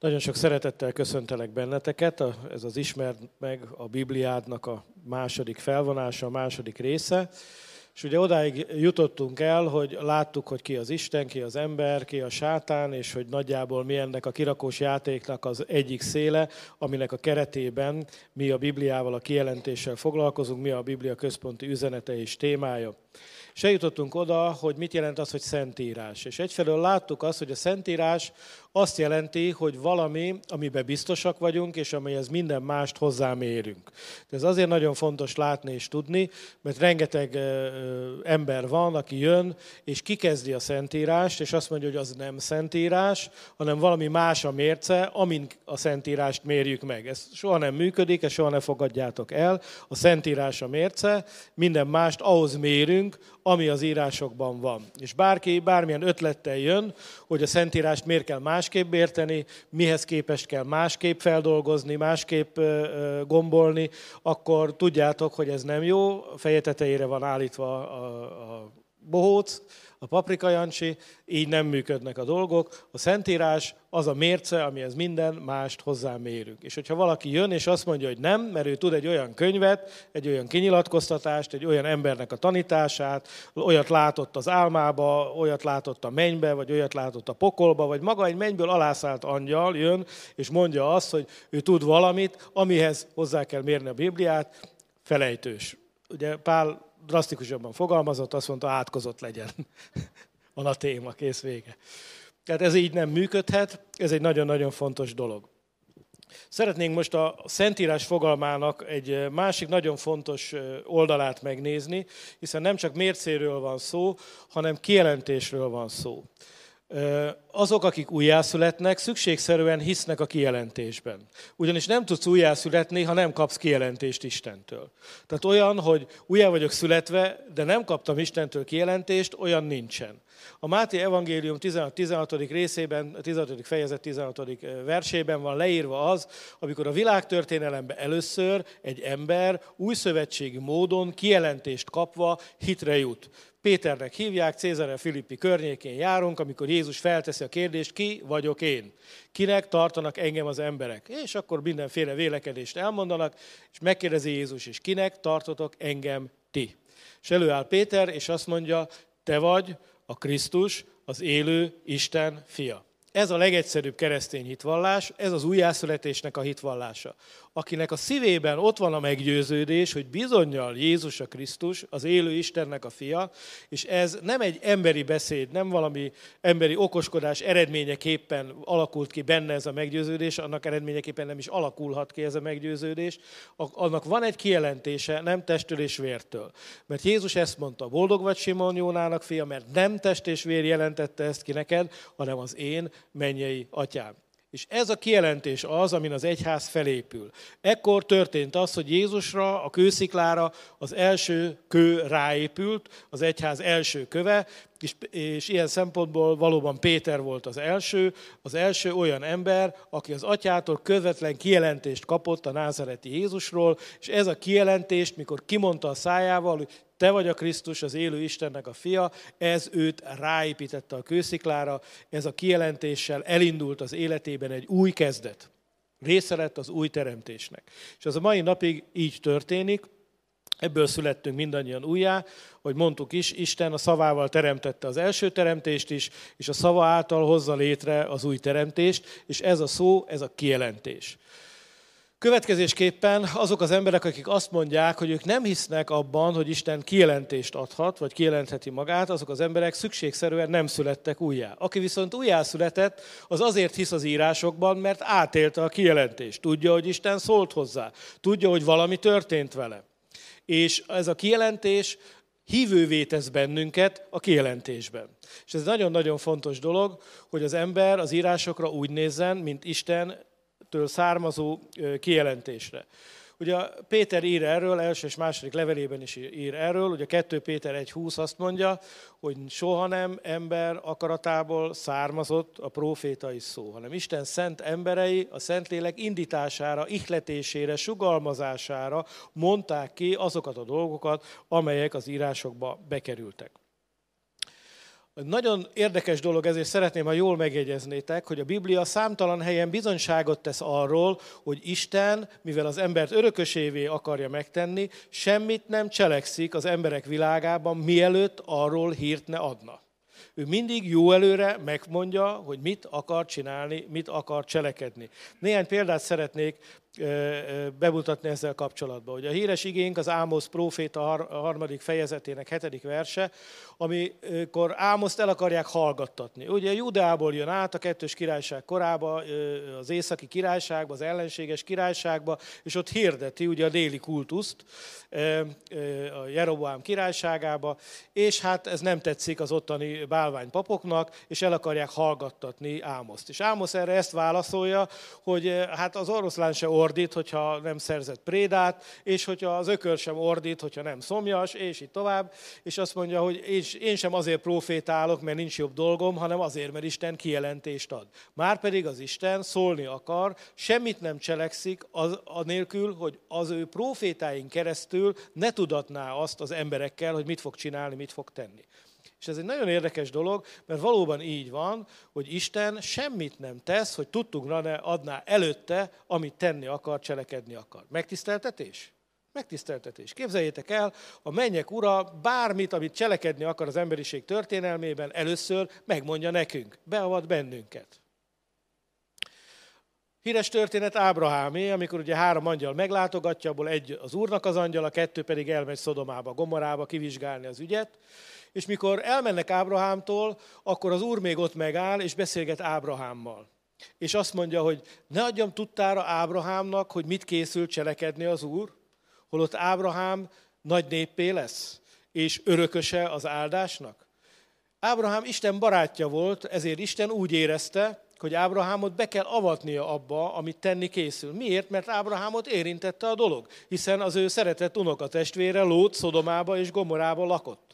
Nagyon sok szeretettel köszöntelek benneteket. Ez az Ismert meg a Bibliádnak a második felvonása, a második része. És ugye odáig jutottunk el, hogy láttuk, hogy ki az Isten, ki az ember, ki a sátán, és hogy nagyjából mi ennek a kirakós játéknak az egyik széle, aminek a keretében mi a Bibliával, a kijelentéssel foglalkozunk, mi a Biblia központi üzenete és témája. És eljutottunk oda, hogy mit jelent az, hogy szentírás. És egyfelől láttuk azt, hogy a szentírás azt jelenti, hogy valami, amiben biztosak vagyunk, és amelyhez minden mást hozzámérünk. De ez azért nagyon fontos látni és tudni, mert rengeteg ember van, aki jön, és kikezdi a szentírást, és azt mondja, hogy az nem szentírás, hanem valami más a mérce, amin a szentírást mérjük meg. Ez soha nem működik, ezt soha ne fogadjátok el. A szentírás a mérce, minden mást ahhoz mérünk, ami az írásokban van. És bárki bármilyen ötlettel jön, hogy a Szentírást miért kell másképp érteni, mihez képest kell másképp feldolgozni, másképp gombolni, akkor tudjátok, hogy ez nem jó, feje tetejére van állítva a, a bohóc, a paprika jancsi, így nem működnek a dolgok. A Szentírás az a mérce, amihez minden mást hozzámérünk. És hogyha valaki jön és azt mondja, hogy nem, mert ő tud egy olyan könyvet, egy olyan kinyilatkoztatást, egy olyan embernek a tanítását, olyat látott az álmába, olyat látott a mennybe, vagy olyat látott a pokolba, vagy maga egy mennyből alászállt angyal jön, és mondja azt, hogy ő tud valamit, amihez hozzá kell mérni a Bibliát, felejtős. Ugye Pál drasztikusabban fogalmazott, azt mondta, átkozott legyen. Van a téma, kész vége. Tehát ez így nem működhet, ez egy nagyon-nagyon fontos dolog. Szeretnénk most a Szentírás fogalmának egy másik nagyon fontos oldalát megnézni, hiszen nem csak mércéről van szó, hanem kijelentésről van szó azok, akik újjászületnek, szükségszerűen hisznek a kijelentésben. Ugyanis nem tudsz újjászületni, ha nem kapsz kijelentést Istentől. Tehát olyan, hogy újjá vagyok születve, de nem kaptam Istentől kijelentést, olyan nincsen. A Máté Evangélium 16, 16. részében, 16. fejezet 16. versében van leírva az, amikor a világtörténelemben először egy ember új szövetségi módon kijelentést kapva hitre jut. Péternek hívják, Cézare Filippi környékén járunk, amikor Jézus felteszi a kérdést, ki vagyok én? Kinek tartanak engem az emberek? És akkor mindenféle vélekedést elmondanak, és megkérdezi Jézus, és kinek tartotok engem ti? És előáll Péter, és azt mondja, te vagy a Krisztus, az élő Isten fia. Ez a legegyszerűbb keresztény hitvallás, ez az újjászületésnek a hitvallása akinek a szívében ott van a meggyőződés, hogy bizonyal Jézus a Krisztus, az élő Istennek a fia, és ez nem egy emberi beszéd, nem valami emberi okoskodás eredményeképpen alakult ki benne ez a meggyőződés, annak eredményeképpen nem is alakulhat ki ez a meggyőződés, annak van egy kijelentése, nem testől és vértől. Mert Jézus ezt mondta, boldog vagy Simon Jónának fia, mert nem test és vér jelentette ezt ki neked, hanem az én mennyei atyám. És ez a kijelentés az, amin az egyház felépül. Ekkor történt az, hogy Jézusra, a kősziklára az első kő ráépült, az egyház első köve, és, és ilyen szempontból valóban Péter volt az első, az első olyan ember, aki az atyától közvetlen kijelentést kapott a názareti Jézusról, és ez a kijelentés, mikor kimondta a szájával, hogy te vagy a Krisztus, az élő Istennek a fia, ez őt ráépítette a kősziklára, ez a kijelentéssel elindult az életében egy új kezdet. Része lett az új teremtésnek. És az a mai napig így történik, Ebből születtünk mindannyian újjá, hogy mondtuk is, Isten a szavával teremtette az első teremtést is, és a szava által hozza létre az új teremtést, és ez a szó, ez a kijelentés. Következésképpen azok az emberek, akik azt mondják, hogy ők nem hisznek abban, hogy Isten kijelentést adhat, vagy kijelentheti magát, azok az emberek szükségszerűen nem születtek újjá. Aki viszont újjá született, az azért hisz az írásokban, mert átélte a kijelentést. Tudja, hogy Isten szólt hozzá. Tudja, hogy valami történt vele. És ez a kijelentés hívővé tesz bennünket a kijelentésben. És ez nagyon-nagyon fontos dolog, hogy az ember az írásokra úgy nézzen, mint Isten től származó kijelentésre. Ugye Péter ír erről, első és második levelében is ír erről, ugye 2 Péter 1.20 azt mondja, hogy soha nem ember akaratából származott a profétai szó, hanem Isten szent emberei a Szentlélek indítására, ihletésére, sugalmazására mondták ki azokat a dolgokat, amelyek az írásokba bekerültek. Nagyon érdekes dolog, ezért szeretném, ha jól megjegyeznétek, hogy a Biblia számtalan helyen bizonyságot tesz arról, hogy Isten, mivel az embert örökösévé akarja megtenni, semmit nem cselekszik az emberek világában, mielőtt arról hírt ne adna. Ő mindig jó előre megmondja, hogy mit akar csinálni, mit akar cselekedni. Néhány példát szeretnék bemutatni ezzel kapcsolatban. Hogy a híres igénk az Ámosz próféta a harmadik fejezetének hetedik verse, amikor Ámoszt el akarják hallgattatni. Ugye Judeából jön át a kettős királyság korába, az északi királyságba, az ellenséges királyságba, és ott hirdeti ugye a déli kultuszt a Jeroboám királyságába, és hát ez nem tetszik az ottani bálványpapoknak, és el akarják hallgattatni Ámoszt. És Ámosz erre ezt válaszolja, hogy hát az oroszlán se ordít, hogyha nem szerzett prédát, és hogyha az ökör sem ordít, hogyha nem szomjas, és így tovább. És azt mondja, hogy én, sem azért profétálok, mert nincs jobb dolgom, hanem azért, mert Isten kijelentést ad. Márpedig az Isten szólni akar, semmit nem cselekszik az, anélkül, hogy az ő profétáink keresztül ne tudatná azt az emberekkel, hogy mit fog csinálni, mit fog tenni. És ez egy nagyon érdekes dolog, mert valóban így van, hogy Isten semmit nem tesz, hogy tudtunk ne adná előtte, amit tenni akar, cselekedni akar. Megtiszteltetés? Megtiszteltetés. Képzeljétek el, a mennyek ura bármit, amit cselekedni akar az emberiség történelmében, először megmondja nekünk, beavat bennünket. Híres történet Ábrahámé, amikor ugye három angyal meglátogatja, abból egy az úrnak az angyal, a kettő pedig elmegy Szodomába, Gomorába kivizsgálni az ügyet, és mikor elmennek Ábrahámtól, akkor az úr még ott megáll, és beszélget Ábrahámmal. És azt mondja, hogy ne adjam tudtára Ábrahámnak, hogy mit készül cselekedni az úr, holott Ábrahám nagy néppé lesz, és örököse az áldásnak. Ábrahám Isten barátja volt, ezért Isten úgy érezte, hogy Ábrahámot be kell avatnia abba, amit tenni készül. Miért? Mert Ábrahámot érintette a dolog, hiszen az ő szeretett unokatestvére Lót Szodomába és Gomorába lakott.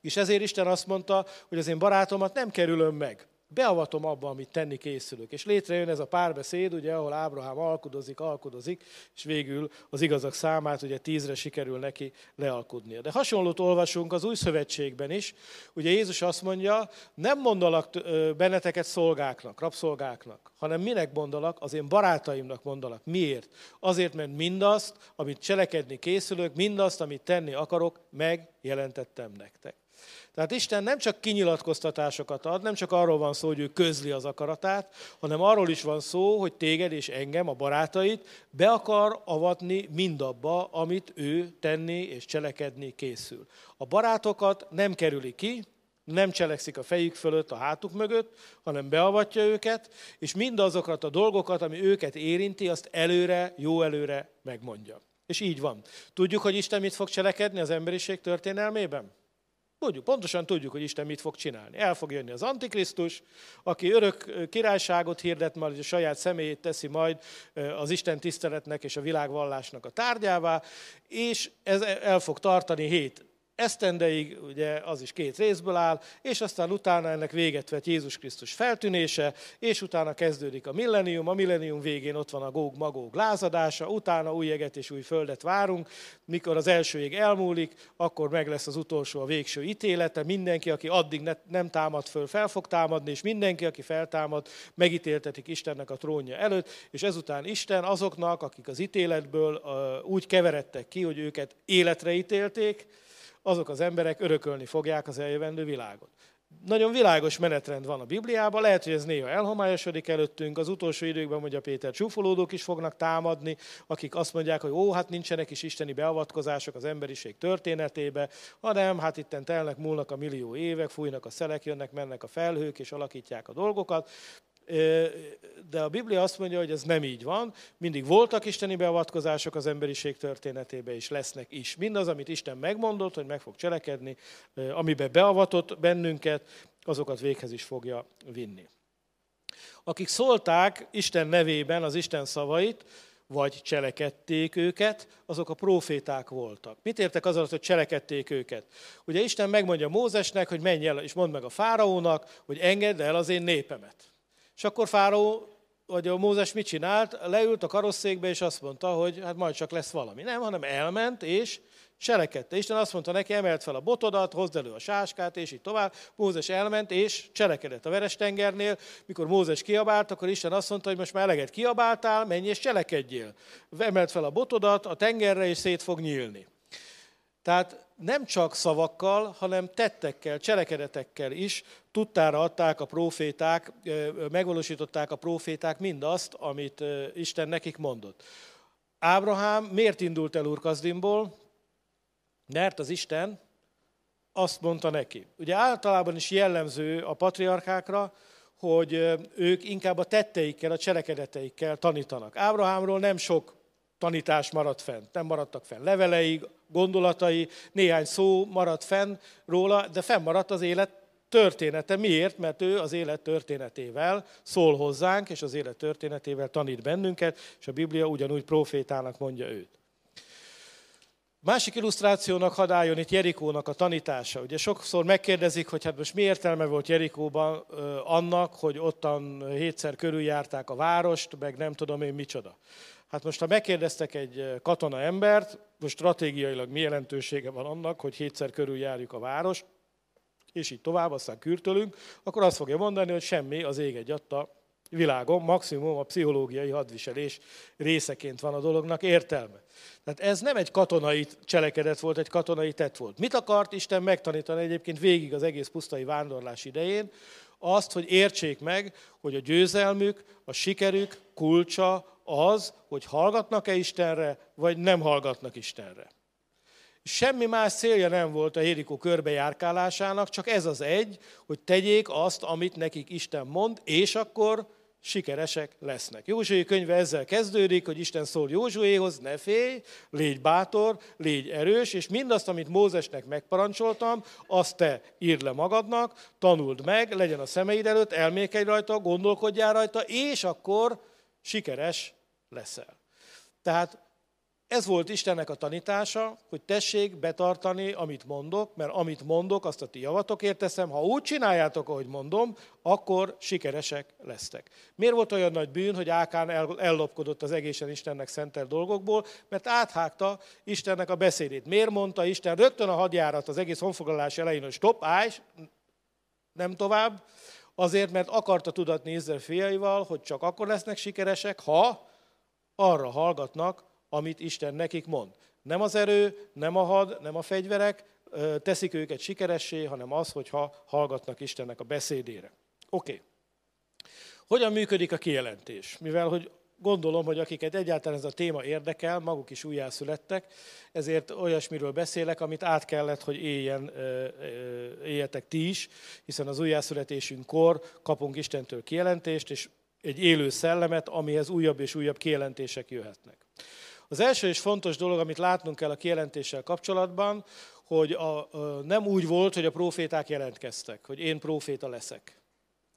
És ezért Isten azt mondta, hogy az én barátomat nem kerülöm meg. Beavatom abba, amit tenni készülök. És létrejön ez a párbeszéd, ugye, ahol Ábrahám alkudozik, alkudozik, és végül az igazak számát ugye tízre sikerül neki lealkudnia. De hasonlót olvasunk az új szövetségben is. Ugye Jézus azt mondja, nem mondalak benneteket szolgáknak, rabszolgáknak, hanem minek mondalak? Az én barátaimnak mondalak. Miért? Azért, mert mindazt, amit cselekedni készülök, mindazt, amit tenni akarok, megjelentettem nektek. Tehát Isten nem csak kinyilatkoztatásokat ad, nem csak arról van szó, hogy ő közli az akaratát, hanem arról is van szó, hogy téged és engem, a barátait be akar avatni mindabba, amit ő tenni és cselekedni készül. A barátokat nem kerüli ki, nem cselekszik a fejük fölött, a hátuk mögött, hanem beavatja őket, és mindazokat a dolgokat, ami őket érinti, azt előre, jó előre megmondja. És így van. Tudjuk, hogy Isten mit fog cselekedni az emberiség történelmében? Tudjuk, pontosan tudjuk, hogy Isten mit fog csinálni. El fog jönni az Antikrisztus, aki örök királyságot hirdet, majd a saját személyét teszi majd az Isten tiszteletnek és a világvallásnak a tárgyává, és ez el fog tartani hét esztendeig, ugye az is két részből áll, és aztán utána ennek véget vet Jézus Krisztus feltűnése, és utána kezdődik a millenium, a millenium végén ott van a góg magóg lázadása, utána új eget és új földet várunk, mikor az első ég elmúlik, akkor meg lesz az utolsó, a végső ítélete, mindenki, aki addig ne, nem támad föl, fel fog támadni, és mindenki, aki feltámad, megítéltetik Istennek a trónja előtt, és ezután Isten azoknak, akik az ítéletből úgy keveredtek ki, hogy őket életre ítélték, azok az emberek örökölni fogják az eljövendő világot. Nagyon világos menetrend van a Bibliában, lehet, hogy ez néha elhomályosodik előttünk, az utolsó időkben mondja Péter, csúfolódók is fognak támadni, akik azt mondják, hogy ó, hát nincsenek is isteni beavatkozások az emberiség történetébe, hanem hát itten telnek, múlnak a millió évek, fújnak a szelek, jönnek, mennek a felhők, és alakítják a dolgokat de a Biblia azt mondja, hogy ez nem így van. Mindig voltak isteni beavatkozások az emberiség történetébe, és lesznek is. Mindaz, amit Isten megmondott, hogy meg fog cselekedni, amiben beavatott bennünket, azokat véghez is fogja vinni. Akik szólták Isten nevében az Isten szavait, vagy cselekedték őket, azok a proféták voltak. Mit értek az alatt, hogy cselekedték őket? Ugye Isten megmondja Mózesnek, hogy menj el, és mondd meg a fáraónak, hogy engedd el az én népemet. És akkor Fáraó vagy a Mózes mit csinált? Leült a karosszékbe, és azt mondta, hogy hát majd csak lesz valami. Nem, hanem elment, és cselekedte. Isten azt mondta neki, emelt fel a botodat, hozd elő a sáskát, és így tovább. Mózes elment, és cselekedett a veres tengernél. Mikor Mózes kiabált, akkor Isten azt mondta, hogy most már eleget kiabáltál, menj és cselekedjél. Emelt fel a botodat a tengerre, és szét fog nyílni. Tehát nem csak szavakkal, hanem tettekkel, cselekedetekkel is tudtára adták a proféták, megvalósították a proféták mindazt, amit Isten nekik mondott. Ábrahám miért indult el Urkazdimból? Mert az Isten azt mondta neki. Ugye általában is jellemző a patriarkákra, hogy ők inkább a tetteikkel, a cselekedeteikkel tanítanak. Ábrahámról nem sok tanítás maradt fenn. Nem maradtak fenn levelei, gondolatai, néhány szó maradt fenn róla, de fennmaradt az élet története. Miért? Mert ő az élet történetével szól hozzánk, és az élet történetével tanít bennünket, és a Biblia ugyanúgy profétának mondja őt. Másik illusztrációnak hadd itt Jerikónak a tanítása. Ugye sokszor megkérdezik, hogy hát most mi értelme volt Jerikóban annak, hogy ottan hétszer körüljárták a várost, meg nem tudom én micsoda. Hát most, ha megkérdeztek egy katona embert, most stratégiailag mi jelentősége van annak, hogy hétszer körül járjuk a város, és így tovább, aztán kürtölünk, akkor azt fogja mondani, hogy semmi az ég egy adta világon, maximum a pszichológiai hadviselés részeként van a dolognak értelme. Tehát ez nem egy katonai cselekedet volt, egy katonai tett volt. Mit akart Isten megtanítani egyébként végig az egész pusztai vándorlás idején? Azt, hogy értsék meg, hogy a győzelmük, a sikerük kulcsa az, hogy hallgatnak-e Istenre, vagy nem hallgatnak Istenre. Semmi más célja nem volt a Jerikó körbejárkálásának, csak ez az egy, hogy tegyék azt, amit nekik Isten mond, és akkor sikeresek lesznek. Józsué könyve ezzel kezdődik, hogy Isten szól Józsuéhoz, ne félj, légy bátor, légy erős, és mindazt, amit Mózesnek megparancsoltam, azt te írd le magadnak, tanuld meg, legyen a szemeid előtt, elmékedj rajta, gondolkodjál rajta, és akkor sikeres leszel. Tehát ez volt Istennek a tanítása, hogy tessék betartani, amit mondok, mert amit mondok, azt a ti javatokért teszem. Ha úgy csináljátok, ahogy mondom, akkor sikeresek lesztek. Miért volt olyan nagy bűn, hogy Ákán ellopkodott az egészen Istennek szentel dolgokból? Mert áthágta Istennek a beszédét. Miért mondta Isten rögtön a hadjárat az egész honfoglalás elején, hogy stop, állj, nem tovább? Azért, mert akarta tudatni Izrael fiaival, hogy csak akkor lesznek sikeresek, ha arra hallgatnak, amit Isten nekik mond. Nem az erő, nem a had, nem a fegyverek teszik őket sikeressé, hanem az, hogyha hallgatnak Istennek a beszédére. Oké. Okay. Hogyan működik a kijelentés? Mivel, hogy gondolom, hogy akiket egyáltalán ez a téma érdekel, maguk is újjászülettek, ezért olyasmiről beszélek, amit át kellett, hogy éljen, éljetek ti is, hiszen az újjászületésünkkor kapunk Istentől kijelentést, és egy élő szellemet, amihez újabb és újabb kijelentések jöhetnek. Az első és fontos dolog, amit látnunk kell a kijelentéssel kapcsolatban, hogy a, nem úgy volt, hogy a proféták jelentkeztek, hogy én proféta leszek.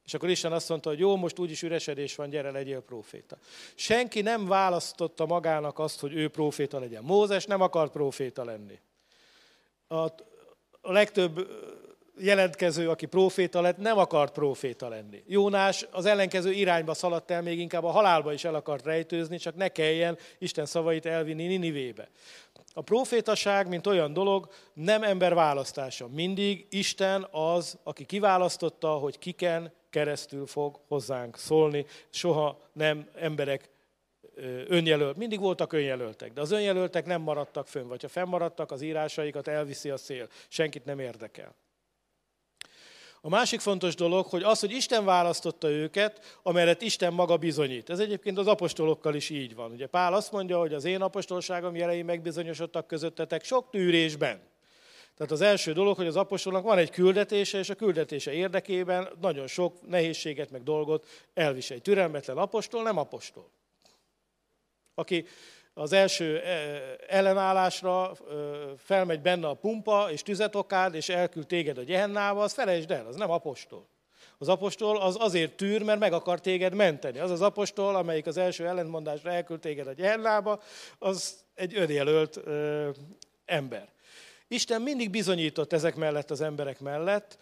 És akkor Isten azt mondta, hogy jó, most úgyis üresedés van, gyere, legyél proféta. Senki nem választotta magának azt, hogy ő proféta legyen. Mózes nem akart proféta lenni. A, legtöbb jelentkező, aki proféta lett, nem akart proféta lenni. Jónás az ellenkező irányba szaladt el, még inkább a halálba is el akart rejtőzni, csak ne kelljen Isten szavait elvinni Ninivébe. A profétaság, mint olyan dolog, nem ember választása. Mindig Isten az, aki kiválasztotta, hogy kiken keresztül fog hozzánk szólni. Soha nem emberek önjelölt. Mindig voltak önjelöltek, de az önjelöltek nem maradtak fönn, vagy ha fennmaradtak, az írásaikat elviszi a szél. Senkit nem érdekel. A másik fontos dolog, hogy az, hogy Isten választotta őket, amellett Isten maga bizonyít. Ez egyébként az apostolokkal is így van. Ugye Pál azt mondja, hogy az én apostolságom jelei megbizonyosodtak közöttetek sok tűrésben. Tehát az első dolog, hogy az apostolnak van egy küldetése, és a küldetése érdekében nagyon sok nehézséget meg dolgot elvisel. Egy türelmetlen apostol nem apostol. Aki az első eh, ellenállásra felmegy benne a pumpa, és tüzet okád, és elküld téged a gyehennába, az felejtsd el, az nem apostol. Az apostol az azért tűr, mert meg akar téged menteni. Az az apostol, amelyik az első ellentmondásra elküld téged a gyehennába, az egy önjelölt ö, ember. Isten mindig bizonyított ezek mellett az emberek mellett,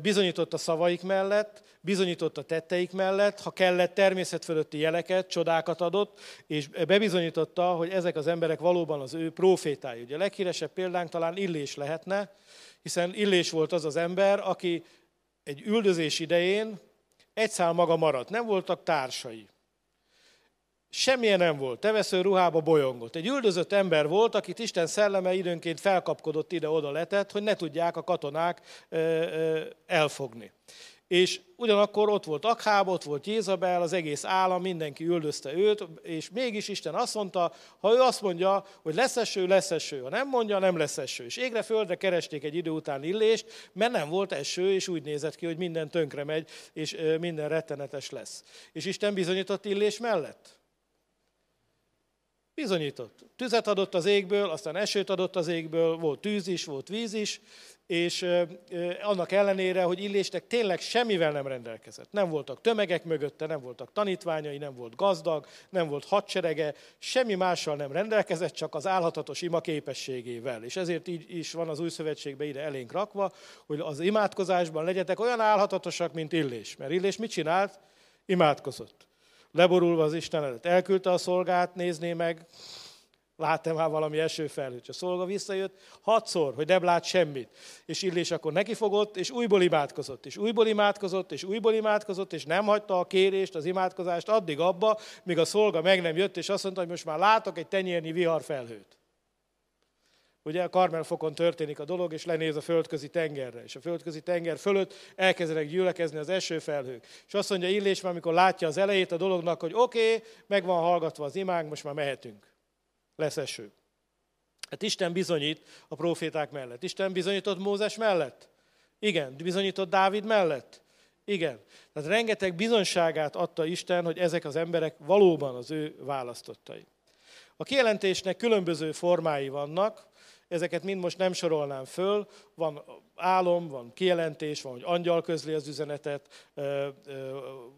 bizonyított a szavaik mellett, bizonyított a tetteik mellett, ha kellett természet fölötti jeleket, csodákat adott, és bebizonyította, hogy ezek az emberek valóban az ő profétái. Ugye a leghíresebb példánk talán Illés lehetne, hiszen Illés volt az az ember, aki egy üldözés idején egy szál maga maradt, nem voltak társai. Semmilyen nem volt, tevesző ruhába bolyongott. Egy üldözött ember volt, akit Isten szelleme időnként felkapkodott ide-oda letett, hogy ne tudják a katonák elfogni. És ugyanakkor ott volt Akháb, ott volt Jézabel, az egész állam, mindenki üldözte őt, és mégis Isten azt mondta, ha ő azt mondja, hogy lesz eső, lesz eső, ha nem mondja, nem lesz eső. És égre földre keresték egy idő után illést, mert nem volt eső, és úgy nézett ki, hogy minden tönkre megy, és minden rettenetes lesz. És Isten bizonyított illés mellett. Bizonyított. Tüzet adott az égből, aztán esőt adott az égből, volt tűz is, volt víz is, és annak ellenére, hogy Illésnek tényleg semmivel nem rendelkezett. Nem voltak tömegek mögötte, nem voltak tanítványai, nem volt gazdag, nem volt hadserege, semmi mással nem rendelkezett, csak az állhatatos ima képességével. És ezért így is van az új szövetségben ide elénk rakva, hogy az imádkozásban legyetek olyan állhatatosak, mint Illés. Mert Illés mit csinált? Imádkozott leborulva az Isten előtt. Elküldte a szolgát, nézné meg, lát-e már valami esőfelhőt. A szolga visszajött hatszor, hogy nem lát semmit. És Illés akkor nekifogott, és újból imádkozott, és újból imádkozott, és újból imádkozott, és nem hagyta a kérést, az imádkozást addig abba, míg a szolga meg nem jött, és azt mondta, hogy most már látok egy tenyérnyi viharfelhőt. Ugye a Karmelfokon történik a dolog, és lenéz a földközi tengerre, és a földközi tenger fölött elkezdenek gyülekezni az esőfelhők. És azt mondja Illés, amikor látja az elejét a dolognak, hogy oké, okay, meg van hallgatva az imánk, most már mehetünk. Lesz eső. Hát Isten bizonyít a proféták mellett. Isten bizonyított Mózes mellett. Igen. Bizonyított Dávid mellett. Igen. Tehát rengeteg bizonyságát adta Isten, hogy ezek az emberek valóban az ő választottai. A kijelentésnek különböző formái vannak, Ezeket mind most nem sorolnám föl, van álom, van kijelentés, van, hogy angyal közli az üzenetet,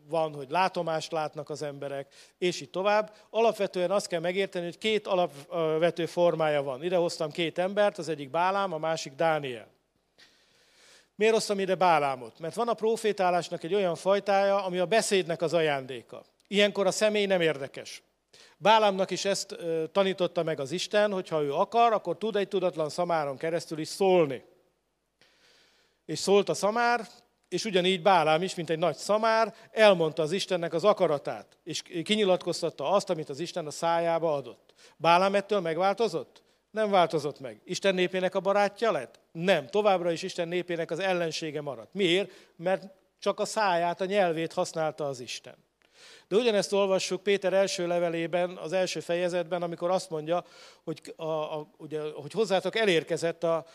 van, hogy látomást látnak az emberek, és így tovább. Alapvetően azt kell megérteni, hogy két alapvető formája van. Ide hoztam két embert, az egyik Bálám, a másik Dániel. Miért hoztam ide Bálámot? Mert van a profétálásnak egy olyan fajtája, ami a beszédnek az ajándéka. Ilyenkor a személy nem érdekes. Bálámnak is ezt tanította meg az Isten, hogy ha ő akar, akkor tud egy tudatlan szamáron keresztül is szólni. És szólt a szamár, és ugyanígy Bálám is, mint egy nagy szamár, elmondta az Istennek az akaratát, és kinyilatkoztatta azt, amit az Isten a szájába adott. Bálám ettől megváltozott? Nem változott meg. Isten népének a barátja lett? Nem. Továbbra is Isten népének az ellensége maradt. Miért? Mert csak a száját, a nyelvét használta az Isten. De ugyanezt olvassuk Péter első levelében, az első fejezetben, amikor azt mondja, hogy, a, a, ugye, hogy hozzátok elérkezett a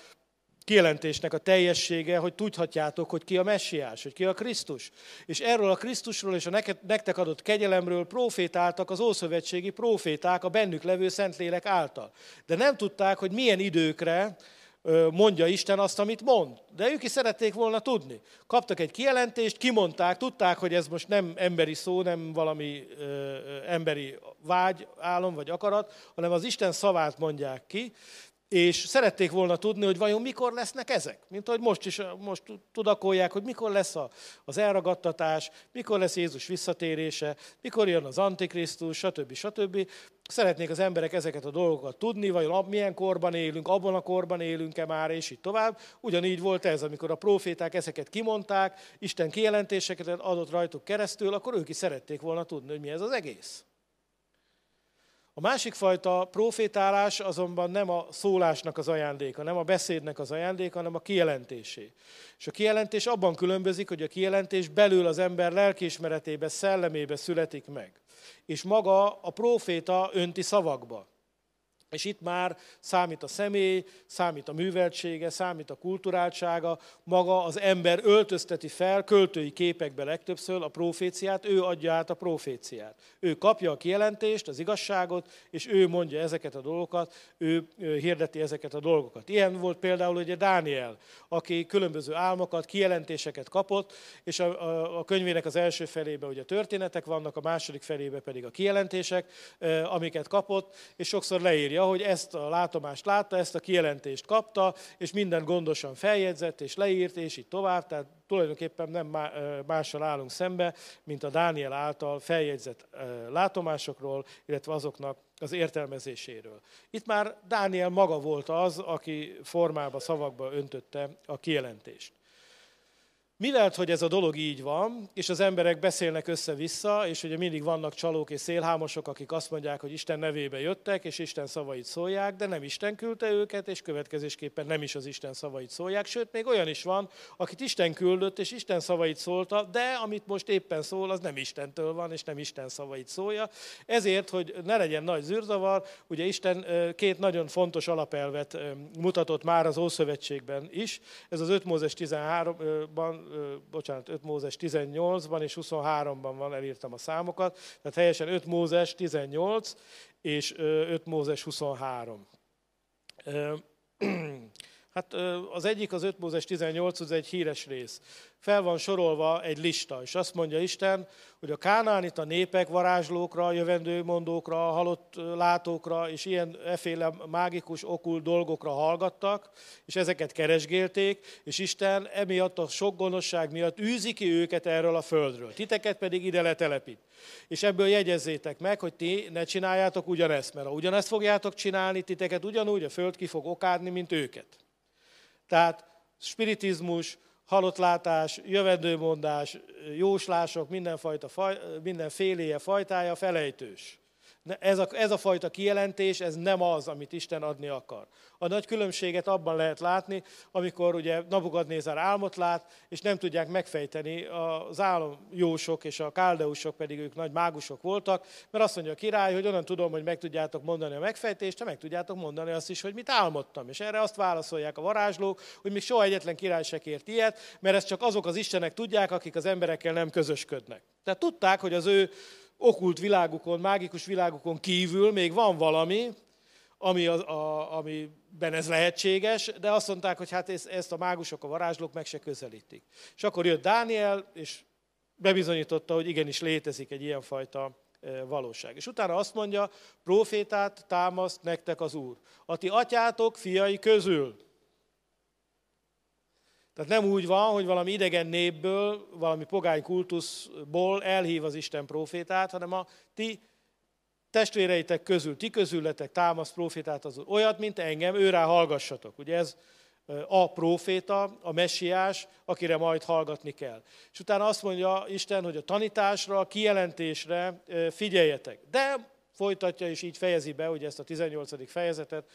kijelentésnek a teljessége, hogy tudhatjátok, hogy ki a messiás, hogy ki a Krisztus. És erről a Krisztusról és a nektek adott kegyelemről profétáltak az ószövetségi proféták a bennük levő Szentlélek által. De nem tudták, hogy milyen időkre, mondja Isten azt, amit mond. De ők is szerették volna tudni. Kaptak egy kijelentést, kimondták, tudták, hogy ez most nem emberi szó, nem valami ö, emberi vágy, álom vagy akarat, hanem az Isten szavát mondják ki, és szerették volna tudni, hogy vajon mikor lesznek ezek. Mint ahogy most is most tudakolják, hogy mikor lesz az elragadtatás, mikor lesz Jézus visszatérése, mikor jön az Antikrisztus, stb. stb. Szeretnék az emberek ezeket a dolgokat tudni, vajon milyen korban élünk, abban a korban élünk-e már, és így tovább. Ugyanígy volt ez, amikor a proféták ezeket kimondták, Isten kijelentéseket adott rajtuk keresztül, akkor ők is szerették volna tudni, hogy mi ez az egész. A másik fajta profétálás azonban nem a szólásnak az ajándéka, nem a beszédnek az ajándéka, hanem a kijelentésé. És a kijelentés abban különbözik, hogy a kijelentés belül az ember lelkiismeretébe, szellemébe születik meg. És maga a proféta önti szavakba. És itt már számít a személy, számít a műveltsége, számít a kulturáltsága, maga az ember öltözteti fel költői képekbe legtöbbször a proféciát, ő adja át a proféciát. Ő kapja a kijelentést, az igazságot, és ő mondja ezeket a dolgokat, ő hirdeti ezeket a dolgokat. Ilyen volt például ugye Dániel, aki különböző álmokat, kijelentéseket kapott, és a, a, a könyvének az első felében ugye történetek vannak, a második felében pedig a kijelentések, amiket kapott, és sokszor leírja írja, hogy ezt a látomást látta, ezt a kijelentést kapta, és minden gondosan feljegyzett, és leírt, és így tovább. Tehát tulajdonképpen nem mással állunk szembe, mint a Dániel által feljegyzett látomásokról, illetve azoknak az értelmezéséről. Itt már Dániel maga volt az, aki formába, szavakba öntötte a kijelentést. Mivel, hogy ez a dolog így van, és az emberek beszélnek össze-vissza, és ugye mindig vannak csalók és szélhámosok, akik azt mondják, hogy Isten nevébe jöttek, és Isten szavait szólják, de nem Isten küldte őket, és következésképpen nem is az Isten szavait szólják. Sőt, még olyan is van, akit Isten küldött, és Isten szavait szólta, de amit most éppen szól, az nem Istentől van, és nem Isten szavait szólja. Ezért, hogy ne legyen nagy zűrzavar, ugye Isten két nagyon fontos alapelvet mutatott már az Ószövetségben is. Ez az 5 Mózes 13-ban bocsánat, 5 Mózes 18-ban és 23-ban van, elírtam a számokat, tehát helyesen 5 Mózes 18 és 5 Mózes 23. Hát az egyik, az 5 Mózes 18, az egy híres rész. Fel van sorolva egy lista, és azt mondja Isten, hogy a kánánita népek varázslókra, jövendőmondókra, halott látókra, és ilyen eféle mágikus, okul dolgokra hallgattak, és ezeket keresgélték, és Isten emiatt a sok gonoszság miatt űzi ki őket erről a földről. Titeket pedig ide letelepít. És ebből jegyezzétek meg, hogy ti ne csináljátok ugyanezt, mert ha ugyanezt fogjátok csinálni, titeket ugyanúgy a föld ki fog okádni, mint őket. Tehát spiritizmus, halottlátás, jövendőmondás, jóslások, mindenfajta, faj, mindenféléje, fajtája felejtős. Ez a, ez a fajta kijelentés, ez nem az, amit Isten adni akar. A nagy különbséget abban lehet látni, amikor ugye Nabukadnézár álmot lát, és nem tudják megfejteni az álomjósok és a káldeusok pedig ők nagy mágusok voltak, mert azt mondja a király, hogy onnan tudom, hogy meg tudjátok mondani a megfejtést, de meg tudjátok mondani azt is, hogy mit álmodtam. És erre azt válaszolják a varázslók, hogy még soha egyetlen király se kért ilyet, mert ezt csak azok az istenek tudják, akik az emberekkel nem közösködnek. Tehát tudták, hogy az ő okult világukon, mágikus világukon kívül még van valami, ami az, a, amiben ez lehetséges, de azt mondták, hogy hát ezt, ezt a mágusok, a varázslók meg se közelítik. És akkor jött Dániel, és bebizonyította, hogy igenis létezik egy ilyenfajta e, valóság. És utána azt mondja, profétát támaszt nektek az Úr. A ti atyátok fiai közül. Tehát nem úgy van, hogy valami idegen népből, valami pogány kultuszból elhív az Isten profétát, hanem a ti testvéreitek közül, ti közületek támaszt profétát az olyat, mint engem, őrá hallgassatok. Ugye ez a proféta, a messiás, akire majd hallgatni kell. És utána azt mondja Isten, hogy a tanításra, a kijelentésre figyeljetek. De folytatja, és így fejezi be, ugye ezt a 18. fejezetet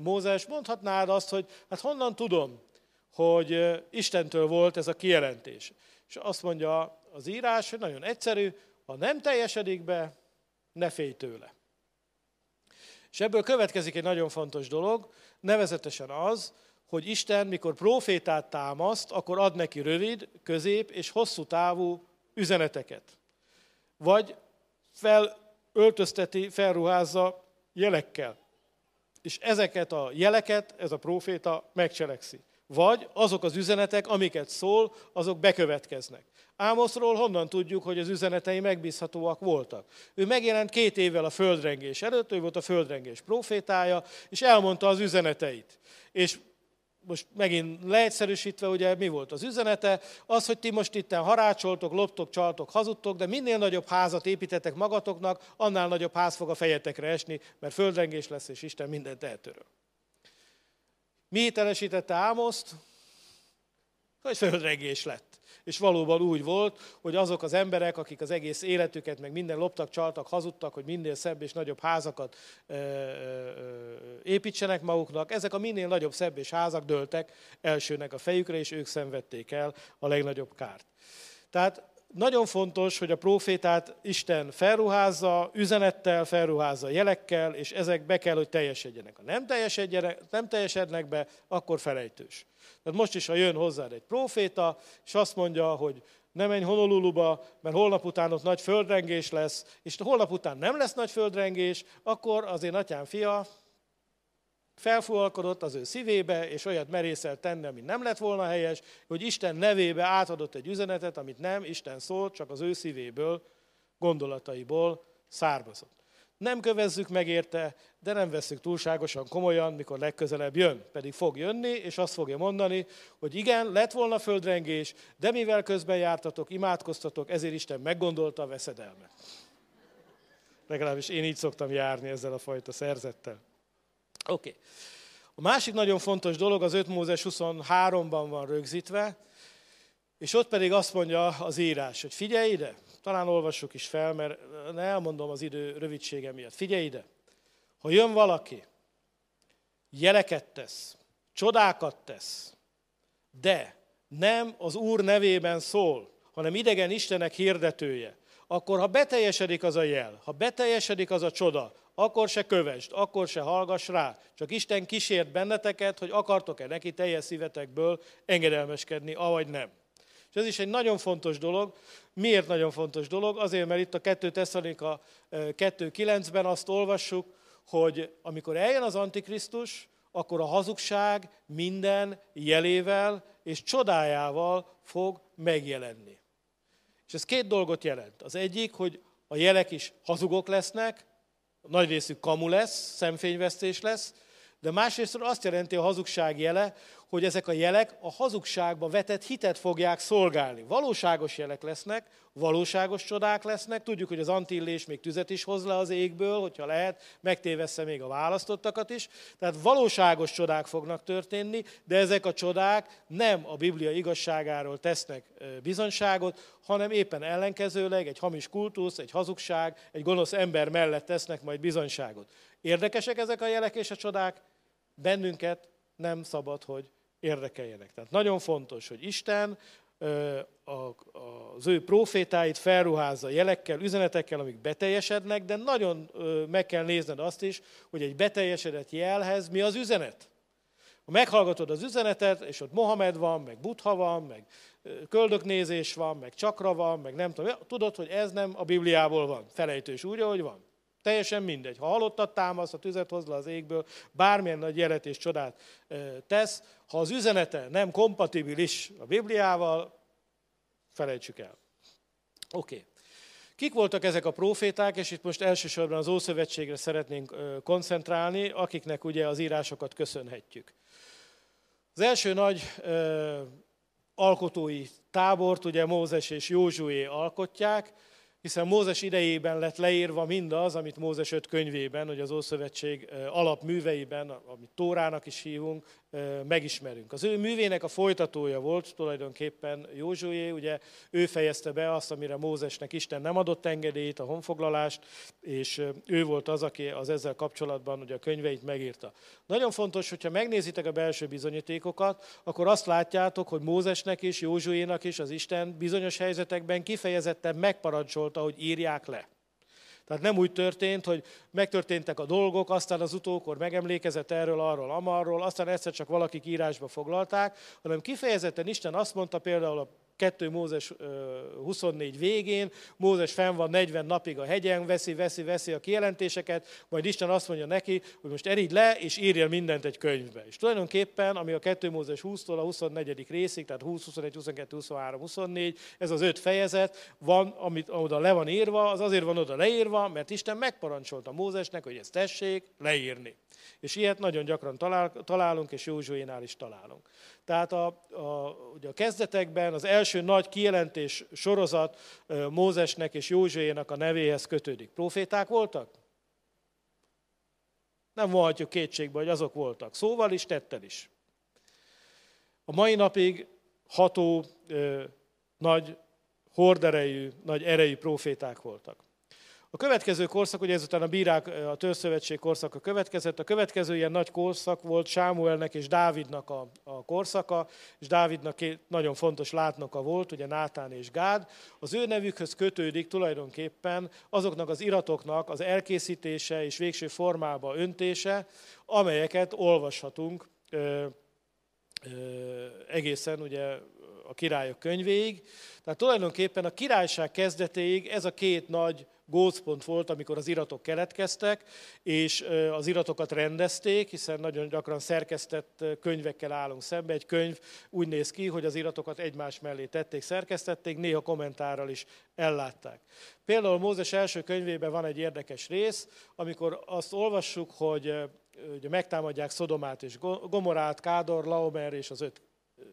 Mózes, mondhatnád azt, hogy hát honnan tudom, hogy Istentől volt ez a kijelentés. És azt mondja az írás, hogy nagyon egyszerű, ha nem teljesedik be, ne félj tőle. És ebből következik egy nagyon fontos dolog, nevezetesen az, hogy Isten, mikor profétát támaszt, akkor ad neki rövid, közép és hosszú távú üzeneteket. Vagy felöltözteti, felruházza jelekkel. És ezeket a jeleket ez a proféta megcselekszi. Vagy azok az üzenetek, amiket szól, azok bekövetkeznek. Ámoszról honnan tudjuk, hogy az üzenetei megbízhatóak voltak? Ő megjelent két évvel a földrengés előtt, ő volt a földrengés profétája, és elmondta az üzeneteit. És most megint leegyszerűsítve, ugye mi volt az üzenete? Az, hogy ti most itten harácsoltok, loptok, csaltok, hazudtok, de minél nagyobb házat építetek magatoknak, annál nagyobb ház fog a fejetekre esni, mert földrengés lesz, és Isten mindent eltöröl. Mi teljesítette Ámoszt? Hogy földregés lett. És valóban úgy volt, hogy azok az emberek, akik az egész életüket, meg minden loptak, csaltak, hazudtak, hogy minél szebb és nagyobb házakat ö, ö, építsenek maguknak, ezek a minél nagyobb, szebb és házak dőltek elsőnek a fejükre, és ők szenvedték el a legnagyobb kárt. Tehát nagyon fontos, hogy a profétát Isten felruházza, üzenettel, felruházza jelekkel, és ezek be kell, hogy teljesedjenek. Ha nem, nem teljesednek be, akkor felejtős. Tehát most is, ha jön hozzád egy proféta, és azt mondja, hogy ne menj Honoluluba, mert holnap után ott nagy földrengés lesz, és holnap után nem lesz nagy földrengés, akkor az én atyám fia felfúvalkodott az ő szívébe, és olyat merészelt tenni, ami nem lett volna helyes, hogy Isten nevébe átadott egy üzenetet, amit nem Isten szólt, csak az ő szívéből, gondolataiból származott. Nem kövezzük meg érte, de nem veszük túlságosan komolyan, mikor legközelebb jön. Pedig fog jönni, és azt fogja mondani, hogy igen, lett volna földrengés, de mivel közben jártatok, imádkoztatok, ezért Isten meggondolta a veszedelmet. Legalábbis én így szoktam járni ezzel a fajta szerzettel. Oké. Okay. A másik nagyon fontos dolog az 5 Mózes 23-ban van rögzítve, és ott pedig azt mondja az írás, hogy figyelj ide, talán olvassuk is fel, mert elmondom az idő rövidsége miatt. Figyelj ide, ha jön valaki, jeleket tesz, csodákat tesz, de nem az Úr nevében szól, hanem idegen Istenek hirdetője, akkor ha beteljesedik az a jel, ha beteljesedik az a csoda, akkor se kövesd, akkor se hallgass rá. Csak Isten kísért benneteket, hogy akartok-e neki teljes szívetekből engedelmeskedni, avagy nem. És ez is egy nagyon fontos dolog. Miért nagyon fontos dolog? Azért, mert itt a 2 Tesszalonika 2.9-ben azt olvassuk, hogy amikor eljön az Antikrisztus, akkor a hazugság minden jelével és csodájával fog megjelenni. És ez két dolgot jelent. Az egyik, hogy a jelek is hazugok lesznek, nagy részük kamu lesz, szemfényvesztés lesz, de másrészt azt jelenti a hazugság jele, hogy ezek a jelek a hazugságba vetett hitet fogják szolgálni. Valóságos jelek lesznek, valóságos csodák lesznek. Tudjuk, hogy az antillés még tüzet is hoz le az égből, hogyha lehet, megtévessze még a választottakat is. Tehát valóságos csodák fognak történni, de ezek a csodák nem a Biblia igazságáról tesznek bizonyságot, hanem éppen ellenkezőleg egy hamis kultusz, egy hazugság, egy gonosz ember mellett tesznek majd bizonyságot. Érdekesek ezek a jelek és a csodák? Bennünket nem szabad, hogy érdekeljenek. Tehát nagyon fontos, hogy Isten az ő profétáit felruházza jelekkel, üzenetekkel, amik beteljesednek, de nagyon meg kell nézned azt is, hogy egy beteljesedett jelhez mi az üzenet. Ha meghallgatod az üzenetet, és ott Mohamed van, meg Buddha van, meg köldöknézés van, meg csakra van, meg nem tudom, tudod, hogy ez nem a Bibliából van. Felejtős úgy, ahogy van. Teljesen mindegy. Ha halottat támasz, ha tüzet hoz le az égből, bármilyen nagy jelet és csodát tesz, ha az üzenete nem kompatibilis a Bibliával, felejtsük el. Oké. Okay. Kik voltak ezek a proféták, és itt most elsősorban az Ószövetségre szeretnénk koncentrálni, akiknek ugye az írásokat köszönhetjük. Az első nagy ö, alkotói tábort ugye Mózes és Józsué alkotják, hiszen Mózes idejében lett leírva mindaz, amit Mózes öt könyvében, hogy az Ószövetség alapműveiben, amit Tórának is hívunk, megismerünk. Az ő művének a folytatója volt tulajdonképpen Józsué, ugye ő fejezte be azt, amire Mózesnek Isten nem adott engedélyt, a honfoglalást, és ő volt az, aki az ezzel kapcsolatban ugye a könyveit megírta. Nagyon fontos, hogyha megnézitek a belső bizonyítékokat, akkor azt látjátok, hogy Mózesnek és Józsuénak is az Isten bizonyos helyzetekben kifejezetten megparancsolta, hogy írják le. Tehát nem úgy történt, hogy megtörténtek a dolgok, aztán az utókor megemlékezett erről, arról, amarról, aztán egyszer csak valakik írásba foglalták, hanem kifejezetten Isten azt mondta például a 2 Mózes 24 végén, Mózes fenn van 40 napig a hegyen, veszi, veszi, veszi a kijelentéseket, majd Isten azt mondja neki, hogy most erígy le, és írja mindent egy könyvbe. És tulajdonképpen, ami a 2 Mózes 20-tól a 24. részig, tehát 20, 21, 22, 23, 24, ez az öt fejezet van, amit oda le van írva, az azért van oda leírva, mert Isten megparancsolta Mózesnek, hogy ezt tessék leírni. És ilyet nagyon gyakran talál, találunk, és Józsuénál is találunk. Tehát a, a, ugye a kezdetekben az első nagy kijelentés sorozat Mózesnek és Józsuénak a nevéhez kötődik. Proféták voltak? Nem vonhatjuk kétségbe, hogy azok voltak. Szóval is, tettel is. A mai napig ható, nagy horderejű, nagy erejű proféták voltak. A következő korszak, ugye ezután a bírák, a törszövetség korszaka következett, a következő ilyen nagy korszak volt Sámuelnek és Dávidnak a, a korszaka, és Dávidnak két nagyon fontos látnoka volt, ugye Nátán és Gád. Az ő nevükhöz kötődik tulajdonképpen azoknak az iratoknak az elkészítése és végső formába öntése, amelyeket olvashatunk ö, ö, egészen ugye a királyok könyvéig. Tehát tulajdonképpen a királyság kezdetéig ez a két nagy gócpont volt, amikor az iratok keletkeztek, és az iratokat rendezték, hiszen nagyon gyakran szerkesztett könyvekkel állunk szembe. Egy könyv úgy néz ki, hogy az iratokat egymás mellé tették, szerkesztették, néha kommentárral is ellátták. Például Mózes első könyvében van egy érdekes rész, amikor azt olvassuk, hogy ugye megtámadják Szodomát és Gomorát, Kádor, Laomer és az öt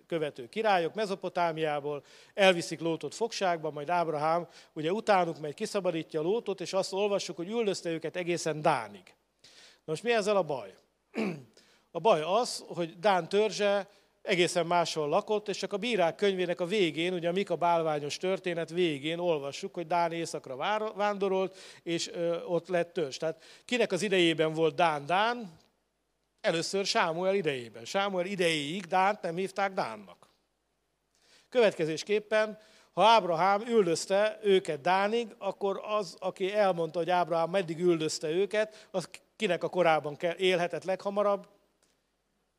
követő királyok Mezopotámiából, elviszik Lótot fogságba, majd Ábrahám ugye utánuk megy, kiszabadítja Lótot, és azt olvassuk, hogy üldözte őket egészen Dánig. Most mi ezzel a baj? A baj az, hogy Dán törzse egészen máshol lakott, és csak a bírák könyvének a végén, ugye a Mika bálványos történet végén olvassuk, hogy Dán északra vándorolt, és ott lett törzs. Tehát kinek az idejében volt Dán Dán? Először Sámuel idejében. Sámuel idejéig Dánt nem hívták Dánnak. Következésképpen, ha Ábrahám üldözte őket Dánig, akkor az, aki elmondta, hogy Ábrahám meddig üldözte őket, az kinek a korában élhetett leghamarabb?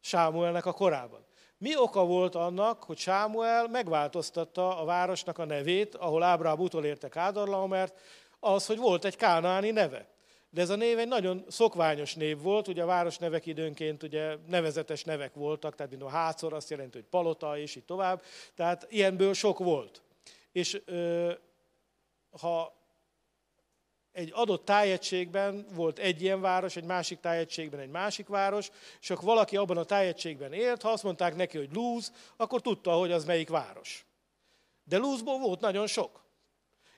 Sámuelnek a korában. Mi oka volt annak, hogy Sámuel megváltoztatta a városnak a nevét, ahol Ábrahám utolérte Kádorlaomert, az, hogy volt egy kánaáni neve. De ez a név egy nagyon szokványos név volt, ugye a városnevek időnként ugye nevezetes nevek voltak, tehát mint a Hácor azt jelenti, hogy palota, és így tovább. Tehát ilyenből sok volt. És ö, ha egy adott tájegységben volt egy ilyen város, egy másik tájegységben egy másik város, és akkor valaki abban a tájegységben élt, ha azt mondták neki, hogy Lúz, akkor tudta, hogy az melyik város. De Lúzból volt nagyon sok.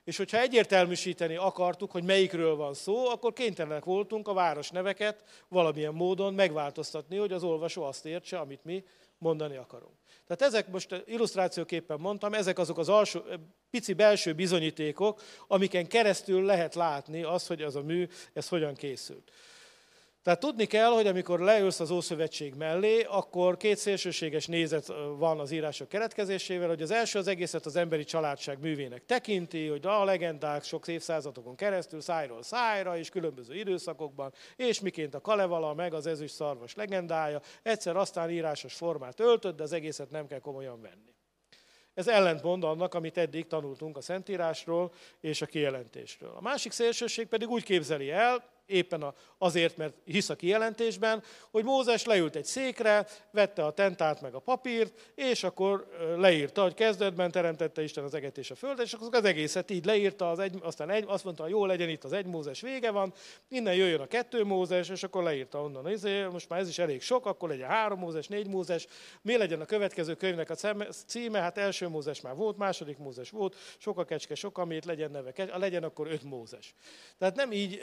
És hogyha egyértelműsíteni akartuk, hogy melyikről van szó, akkor kénytelenek voltunk a város neveket valamilyen módon megváltoztatni, hogy az olvasó azt értse, amit mi mondani akarunk. Tehát ezek most illusztrációképpen mondtam, ezek azok az alsó, pici belső bizonyítékok, amiken keresztül lehet látni azt, hogy az a mű, ez hogyan készült. Tehát tudni kell, hogy amikor leülsz az Ószövetség mellé, akkor két szélsőséges nézet van az írások keretkezésével, hogy az első az egészet az emberi családság művének tekinti, hogy a legendák sok évszázadokon keresztül, szájról szájra, és különböző időszakokban, és miként a Kalevala, meg az ezüst szarvas legendája, egyszer aztán írásos formát öltött, de az egészet nem kell komolyan venni. Ez ellentmond annak, amit eddig tanultunk a Szentírásról és a kijelentésről. A másik szélsőség pedig úgy képzeli el, éppen azért, mert hisz a kijelentésben, hogy Mózes leült egy székre, vette a tentát meg a papírt, és akkor leírta, hogy kezdetben teremtette Isten az eget és a földet, és akkor az egészet így leírta, az egy, aztán egy, azt mondta, hogy jó legyen itt az egy Mózes vége van, innen jöjjön a kettő Mózes, és akkor leírta onnan, izé, most már ez is elég sok, akkor legyen három Mózes, négy Mózes, mi legyen a következő könyvnek a címe, hát első Mózes már volt, második Mózes volt, sok a kecske, sok a mét, legyen neve, legyen akkor öt Mózes. Tehát nem így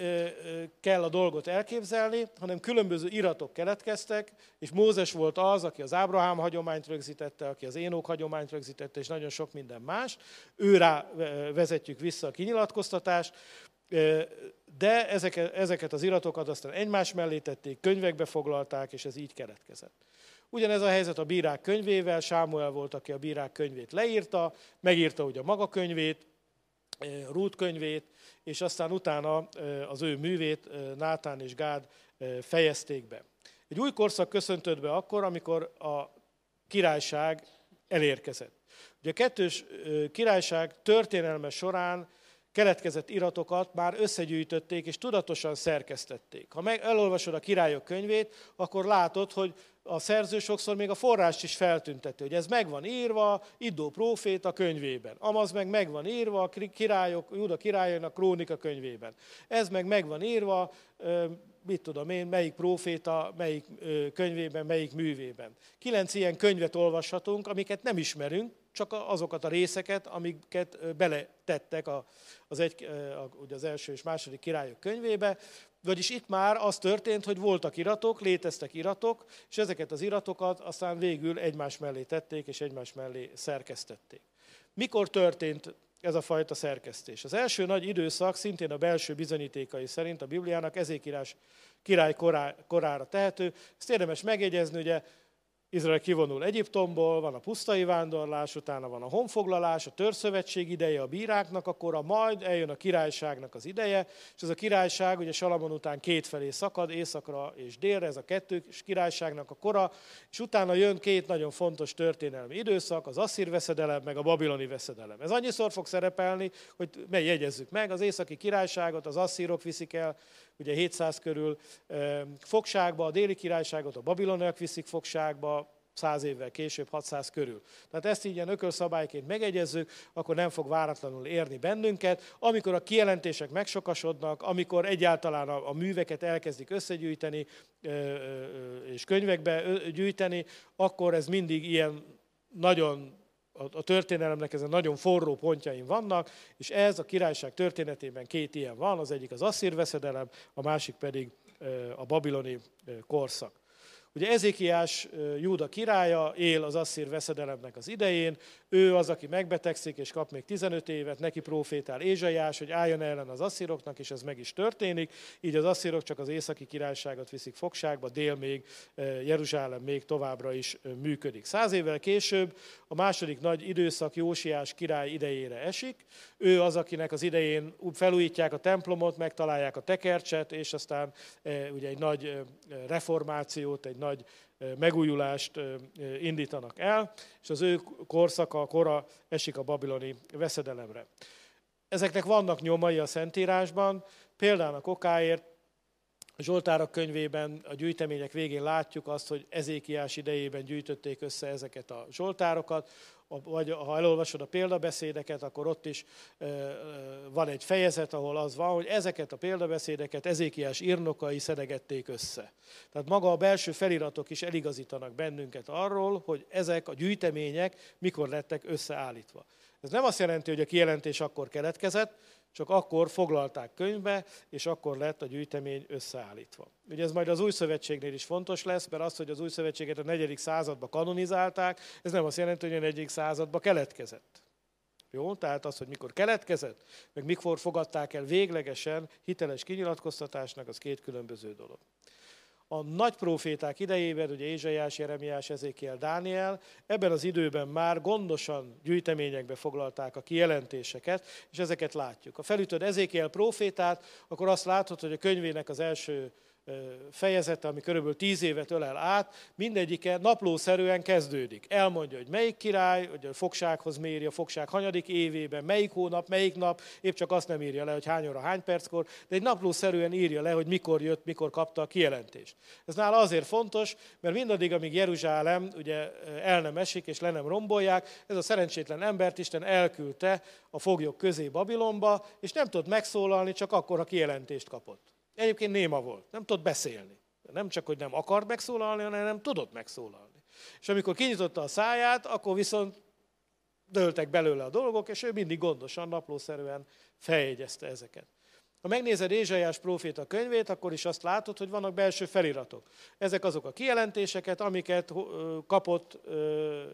kell a dolgot elképzelni, hanem különböző iratok keletkeztek, és Mózes volt az, aki az Ábrahám hagyományt rögzítette, aki az Énok hagyományt rögzítette, és nagyon sok minden más. Őrá vezetjük vissza a kinyilatkoztatást, de ezeket, ezeket az iratokat aztán egymás mellé tették, könyvekbe foglalták, és ez így keletkezett. Ugyanez a helyzet a bírák könyvével, Sámuel volt, aki a bírák könyvét leírta, megírta ugye a maga könyvét, Rút könyvét, és aztán utána az ő művét Nátán és Gád fejezték be. Egy új korszak köszöntött be akkor, amikor a királyság elérkezett. Ugye a kettős királyság történelme során keletkezett iratokat már összegyűjtötték és tudatosan szerkesztették. Ha meg elolvasod a királyok könyvét, akkor látod, hogy a szerző sokszor még a forrást is feltünteti, hogy ez meg van írva Idó próféta könyvében, amaz meg meg van írva a királyok, Júda királyainak krónika könyvében. Ez meg meg van írva, mit tudom én, melyik próféta, melyik könyvében, melyik művében. Kilenc ilyen könyvet olvashatunk, amiket nem ismerünk, csak azokat a részeket, amiket beletettek az, egy, az első és második királyok könyvébe, vagyis itt már az történt, hogy voltak iratok, léteztek iratok, és ezeket az iratokat aztán végül egymás mellé tették, és egymás mellé szerkesztették. Mikor történt ez a fajta szerkesztés? Az első nagy időszak szintén a belső bizonyítékai szerint a Bibliának ezékírás király korá, korára tehető. Ezt érdemes megjegyezni, ugye Izrael kivonul Egyiptomból, van a pusztai vándorlás, utána van a honfoglalás, a törszövetség ideje a bíráknak, akkor a majd eljön a királyságnak az ideje, és ez a királyság ugye Salamon után kétfelé szakad, északra és délre, ez a kettős királyságnak a kora, és utána jön két nagyon fontos történelmi időszak, az asszír veszedelem, meg a babiloni veszedelem. Ez annyiszor fog szerepelni, hogy mely jegyezzük meg, az északi királyságot az asszírok viszik el, ugye 700 körül fogságba, a déli királyságot a babiloniak viszik fogságba, száz évvel később, 600 körül. Tehát ezt így ilyen ökölszabályként megegyezzük, akkor nem fog váratlanul érni bennünket. Amikor a kijelentések megsokasodnak, amikor egyáltalán a, a műveket elkezdik összegyűjteni és könyvekbe gyűjteni, akkor ez mindig ilyen nagyon a történelemnek ezen nagyon forró pontjain vannak, és ez a királyság történetében két ilyen van, az egyik az asszír veszedelem, a másik pedig a babiloni korszak. Ugye Ezékiás Júda királya él az asszír veszedelemnek az idején, ő az, aki megbetegszik és kap még 15 évet, neki profétál Ézsaiás, hogy álljon ellen az asszíroknak, és ez meg is történik. Így az asszírok csak az északi királyságot viszik fogságba, dél még, Jeruzsálem még továbbra is működik. Száz évvel később a második nagy időszak Jósiás király idejére esik. Ő az, akinek az idején felújítják a templomot, megtalálják a tekercset, és aztán ugye egy nagy reformációt, egy nagy megújulást indítanak el, és az ő korszaka, a kora esik a babiloni veszedelemre. Ezeknek vannak nyomai a Szentírásban, például okáért a Zsoltárok könyvében a gyűjtemények végén látjuk azt, hogy Ezékiás idejében gyűjtötték össze ezeket a Zsoltárokat, vagy ha elolvasod a példabeszédeket, akkor ott is van egy fejezet, ahol az van, hogy ezeket a példabeszédeket Ezékiás írnokai szedegették össze. Tehát maga a belső feliratok is eligazítanak bennünket arról, hogy ezek a gyűjtemények mikor lettek összeállítva. Ez nem azt jelenti, hogy a kijelentés akkor keletkezett, csak akkor foglalták könyvbe, és akkor lett a gyűjtemény összeállítva. Ugye ez majd az új szövetségnél is fontos lesz, mert az, hogy az új szövetséget a negyedik században kanonizálták, ez nem azt jelenti, hogy a negyedik században keletkezett. Jó? Tehát az, hogy mikor keletkezett, meg mikor fogadták el véglegesen hiteles kinyilatkoztatásnak, az két különböző dolog a nagy proféták idejében, ugye Ézsaiás, Jeremiás, Ezékiel, Dániel, ebben az időben már gondosan gyűjteményekbe foglalták a kijelentéseket, és ezeket látjuk. Ha felütöd Ezékiel profétát, akkor azt látod, hogy a könyvének az első fejezete, ami körülbelül tíz évet ölel át, mindegyike naplószerűen kezdődik. Elmondja, hogy melyik király, hogy a fogsághoz méri, a fogság hanyadik évében, melyik hónap, melyik nap, épp csak azt nem írja le, hogy hány óra, hány perckor, de egy naplószerűen írja le, hogy mikor jött, mikor kapta a kijelentést. Ez nála azért fontos, mert mindaddig, amíg Jeruzsálem ugye el nem esik és le nem rombolják, ez a szerencsétlen embert Isten elküldte a foglyok közé Babilonba, és nem tudott megszólalni, csak akkor, ha kijelentést kapott. Egyébként néma volt, nem tudott beszélni. Nem csak, hogy nem akart megszólalni, hanem nem tudott megszólalni. És amikor kinyitotta a száját, akkor viszont dőltek belőle a dolgok, és ő mindig gondosan, naplószerűen feljegyezte ezeket. Ha megnézed Ézsaiás próféta könyvét, akkor is azt látod, hogy vannak belső feliratok. Ezek azok a kijelentéseket, amiket kapott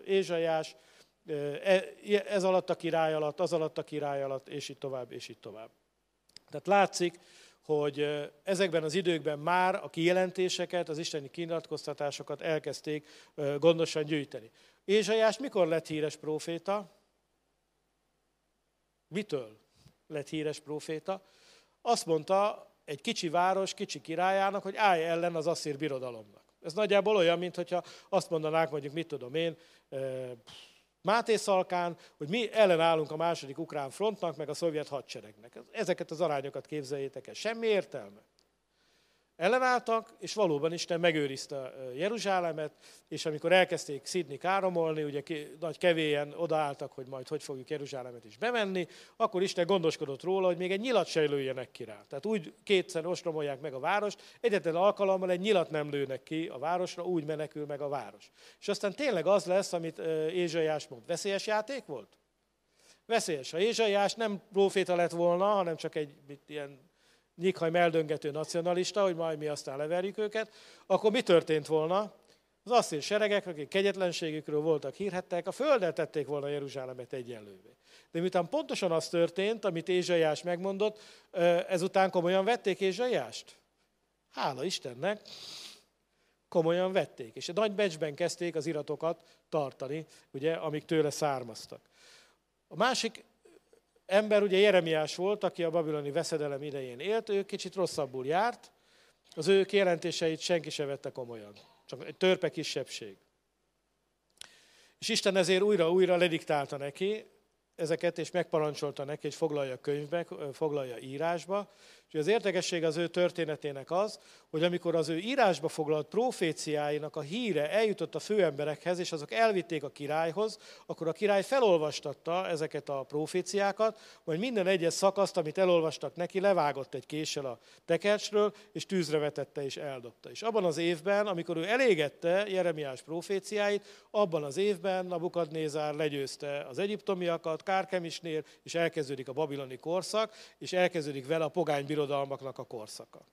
Ézsaiás e, ez alatt a király alatt, az alatt a király alatt, és így tovább, és így tovább. Tehát látszik, hogy ezekben az időkben már a kijelentéseket, az isteni kinyilatkoztatásokat elkezdték gondosan gyűjteni. Ézsaiás mikor lett híres próféta? Mitől lett híres próféta? Azt mondta egy kicsi város, kicsi királyának, hogy állj ellen az asszír birodalomnak. Ez nagyjából olyan, mintha azt mondanák, mondjuk, mit tudom én, Máté Szalkán, hogy mi ellenállunk a második ukrán frontnak, meg a szovjet hadseregnek. Ezeket az arányokat képzeljétek el. Semmi értelme ellenálltak, és valóban Isten megőrizte Jeruzsálemet, és amikor elkezdték szidni, káromolni, ugye nagy kevélyen odaálltak, hogy majd hogy fogjuk Jeruzsálemet is bevenni, akkor Isten gondoskodott róla, hogy még egy nyilat se lőjenek ki rá. Tehát úgy kétszer ostromolják meg a várost, egyetlen alkalommal egy nyilat nem lőnek ki a városra, úgy menekül meg a város. És aztán tényleg az lesz, amit Ézsaiás mond. Veszélyes játék volt? Veszélyes. Ha Ézsaiás nem proféta lett volna, hanem csak egy ilyen nyikhaj meldöngető nacionalista, hogy majd mi aztán leverjük őket, akkor mi történt volna? Az asszír seregek, akik kegyetlenségükről voltak hírhettek, a földet tették volna Jeruzsálemet egyenlővé. De miután pontosan az történt, amit Ézsaiás megmondott, ezután komolyan vették Ézsaiást? Hála Istennek, komolyan vették. És nagy becsben kezdték az iratokat tartani, ugye, amik tőle származtak. A másik ember ugye Jeremiás volt, aki a babiloni veszedelem idején élt, ő kicsit rosszabbul járt, az ő kijelentéseit senki se vette komolyan. Csak egy törpe kisebbség. És Isten ezért újra-újra lediktálta neki ezeket, és megparancsolta neki, hogy foglalja könyvbe, foglalja írásba, és az érdekesség az ő történetének az, hogy amikor az ő írásba foglalt proféciáinak a híre eljutott a főemberekhez, és azok elvitték a királyhoz, akkor a király felolvastatta ezeket a proféciákat, majd minden egyes szakaszt, amit elolvastak neki, levágott egy késsel a tekercsről, és tűzre vetette és eldobta. És abban az évben, amikor ő elégette Jeremiás proféciáit, abban az évben Nabukadnézár legyőzte az egyiptomiakat, Kárkemisnél, és elkezdődik a babiloni korszak, és elkezdődik vele a pogány birodalmaknak a korszaka.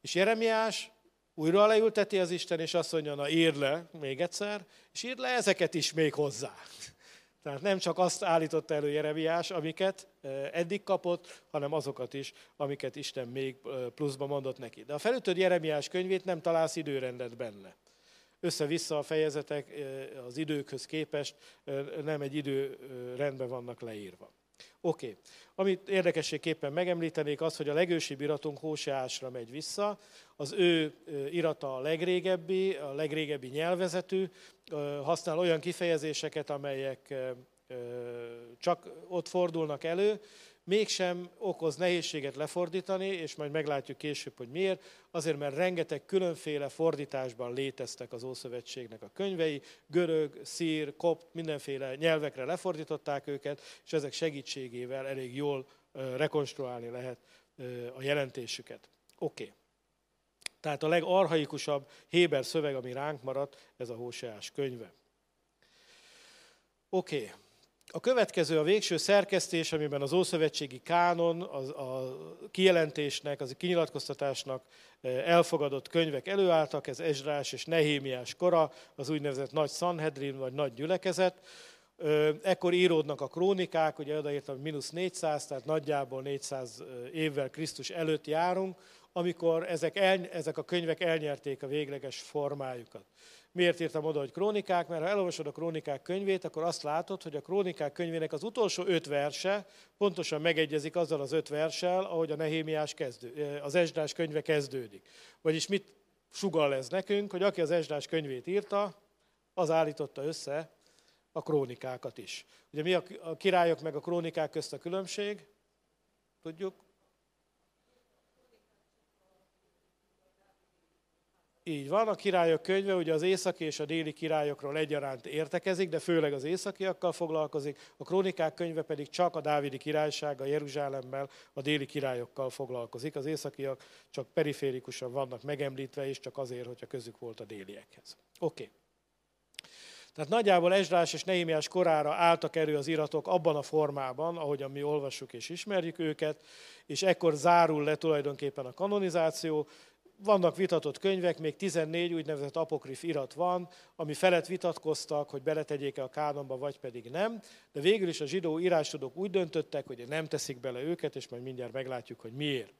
És Jeremiás újra leülteti az Isten, és azt mondja, na írd le még egyszer, és írd le ezeket is még hozzá. Tehát nem csak azt állította elő Jeremiás, amiket eddig kapott, hanem azokat is, amiket Isten még pluszba mondott neki. De a felütött Jeremiás könyvét nem találsz időrendet benne. Össze-vissza a fejezetek az időkhöz képest nem egy időrendben vannak leírva. Oké. Okay. Amit érdekességképpen megemlítenék az, hogy a legősibb iratunk Hóseásra megy vissza. Az ő irata a legrégebbi, a legrégebbi nyelvezetű, használ olyan kifejezéseket, amelyek csak ott fordulnak elő, mégsem okoz nehézséget lefordítani, és majd meglátjuk később, hogy miért. Azért, mert rengeteg különféle fordításban léteztek az Ószövetségnek a könyvei, görög, szír, kopt, mindenféle nyelvekre lefordították őket, és ezek segítségével elég jól rekonstruálni lehet a jelentésüket. Oké. Okay. Tehát a legarhaikusabb Héber szöveg, ami ránk maradt, ez a Hóseás könyve. Oké. Okay. A következő, a végső szerkesztés, amiben az Ószövetségi kánon, az, a kijelentésnek, az a kinyilatkoztatásnak eh, elfogadott könyvek előálltak, ez Ezrás és Nehémiás kora, az úgynevezett nagy Sanhedrin, vagy nagy gyülekezet. Ekkor íródnak a krónikák, ugye odaírtam, hogy mínusz 400, tehát nagyjából 400 évvel Krisztus előtt járunk, amikor ezek, el, ezek a könyvek elnyerték a végleges formájukat. Miért írtam oda, hogy krónikák? Mert ha elolvasod a krónikák könyvét, akkor azt látod, hogy a krónikák könyvének az utolsó öt verse pontosan megegyezik azzal az öt verssel, ahogy a Nehémiás kezdő, az Esdrás könyve kezdődik. Vagyis mit sugal ez nekünk, hogy aki az Esdrás könyvét írta, az állította össze a krónikákat is. Ugye mi a királyok meg a krónikák közt a különbség? Tudjuk? Így van, a királyok könyve ugye az északi és a déli királyokról egyaránt értekezik, de főleg az északiakkal foglalkozik, a krónikák könyve pedig csak a dávidi királysága Jeruzsálemmel, a déli királyokkal foglalkozik. Az északiak csak periférikusan vannak megemlítve, és csak azért, hogyha közük volt a déliekhez. Oké. Okay. Tehát nagyjából Esdrás és Nehémiás korára álltak elő az iratok abban a formában, ahogyan mi olvassuk és ismerjük őket, és ekkor zárul le tulajdonképpen a kanonizáció, vannak vitatott könyvek, még 14 úgynevezett apokrif irat van, ami felett vitatkoztak, hogy beletegyék-e a kánonba, vagy pedig nem, de végül is a zsidó írástudók úgy döntöttek, hogy nem teszik bele őket, és majd mindjárt meglátjuk, hogy miért.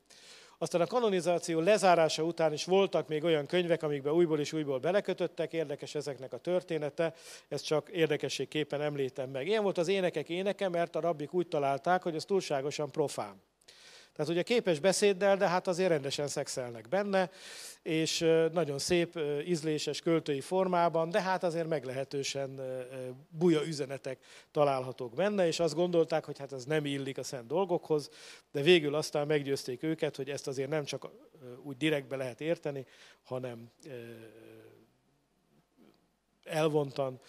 Aztán a kanonizáció lezárása után is voltak még olyan könyvek, amikbe újból és újból belekötöttek, érdekes ezeknek a története, ezt csak érdekességképpen említem meg. Ilyen volt az énekek éneke, mert a rabbik úgy találták, hogy ez túlságosan profán. Tehát ugye képes beszéddel, de hát azért rendesen szexelnek benne, és nagyon szép, ízléses költői formában, de hát azért meglehetősen buja üzenetek találhatók benne, és azt gondolták, hogy hát ez nem illik a szent dolgokhoz, de végül aztán meggyőzték őket, hogy ezt azért nem csak úgy direktbe lehet érteni, hanem elvontan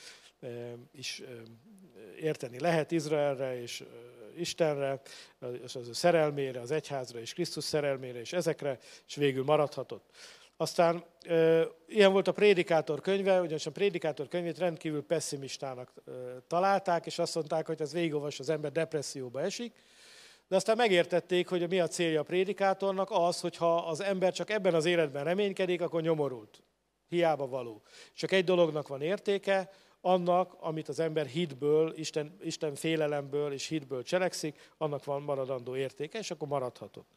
is érteni lehet Izraelre, és Istenre, és az ő szerelmére, az egyházra és Krisztus szerelmére, és ezekre, és végül maradhatott. Aztán ilyen volt a Prédikátor könyve, ugyanis a Prédikátor könyvét rendkívül pessimistának találták, és azt mondták, hogy ez végigolvas, az ember depresszióba esik. De aztán megértették, hogy mi a célja a prédikátornak, az, hogyha az ember csak ebben az életben reménykedik, akkor nyomorult. Hiába való. Csak egy dolognak van értéke, annak, amit az ember hitből, Isten, Isten félelemből és hitből cselekszik, annak van maradandó értéke, és akkor maradhatott.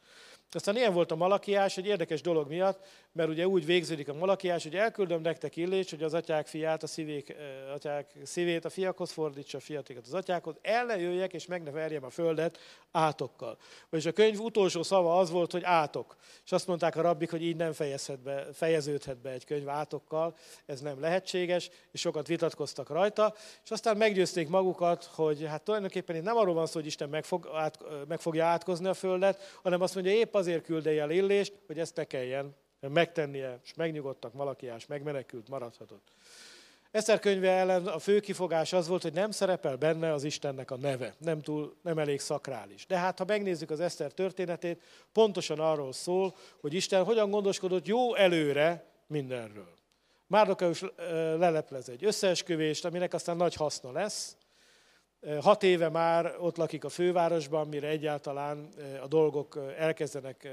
Aztán ilyen volt a malakiás, egy érdekes dolog miatt, mert ugye úgy végződik a malakiás, hogy elküldöm nektek illés, hogy az atyák fiát, a szívék, atyák szívét a fiakhoz fordítsa, a fiatikat az atyákhoz, el ne jöjjek és meg ne verjem a földet átokkal. Vagyis a könyv utolsó szava az volt, hogy átok. És azt mondták a rabbik, hogy így nem fejezhet be, fejeződhet be egy könyv átokkal, ez nem lehetséges, és sokat vitatkoztak rajta, és aztán meggyőzték magukat, hogy hát tulajdonképpen itt nem arról van szó, hogy Isten meg, fog, át, meg fogja átkozni a földet, hanem azt mondja, épp azért küldje el illést, hogy ezt ne kelljen megtennie, és megnyugodtak, Malakiás megmenekült, maradhatott. Eszter könyve ellen a fő kifogás az volt, hogy nem szerepel benne az Istennek a neve, nem, túl, nem elég szakrális. De hát, ha megnézzük az Eszter történetét, pontosan arról szól, hogy Isten hogyan gondoskodott jó előre mindenről. Márdokeus leleplez egy összeesküvést, aminek aztán nagy haszna lesz. Hat éve már ott lakik a fővárosban, mire egyáltalán a dolgok elkezdenek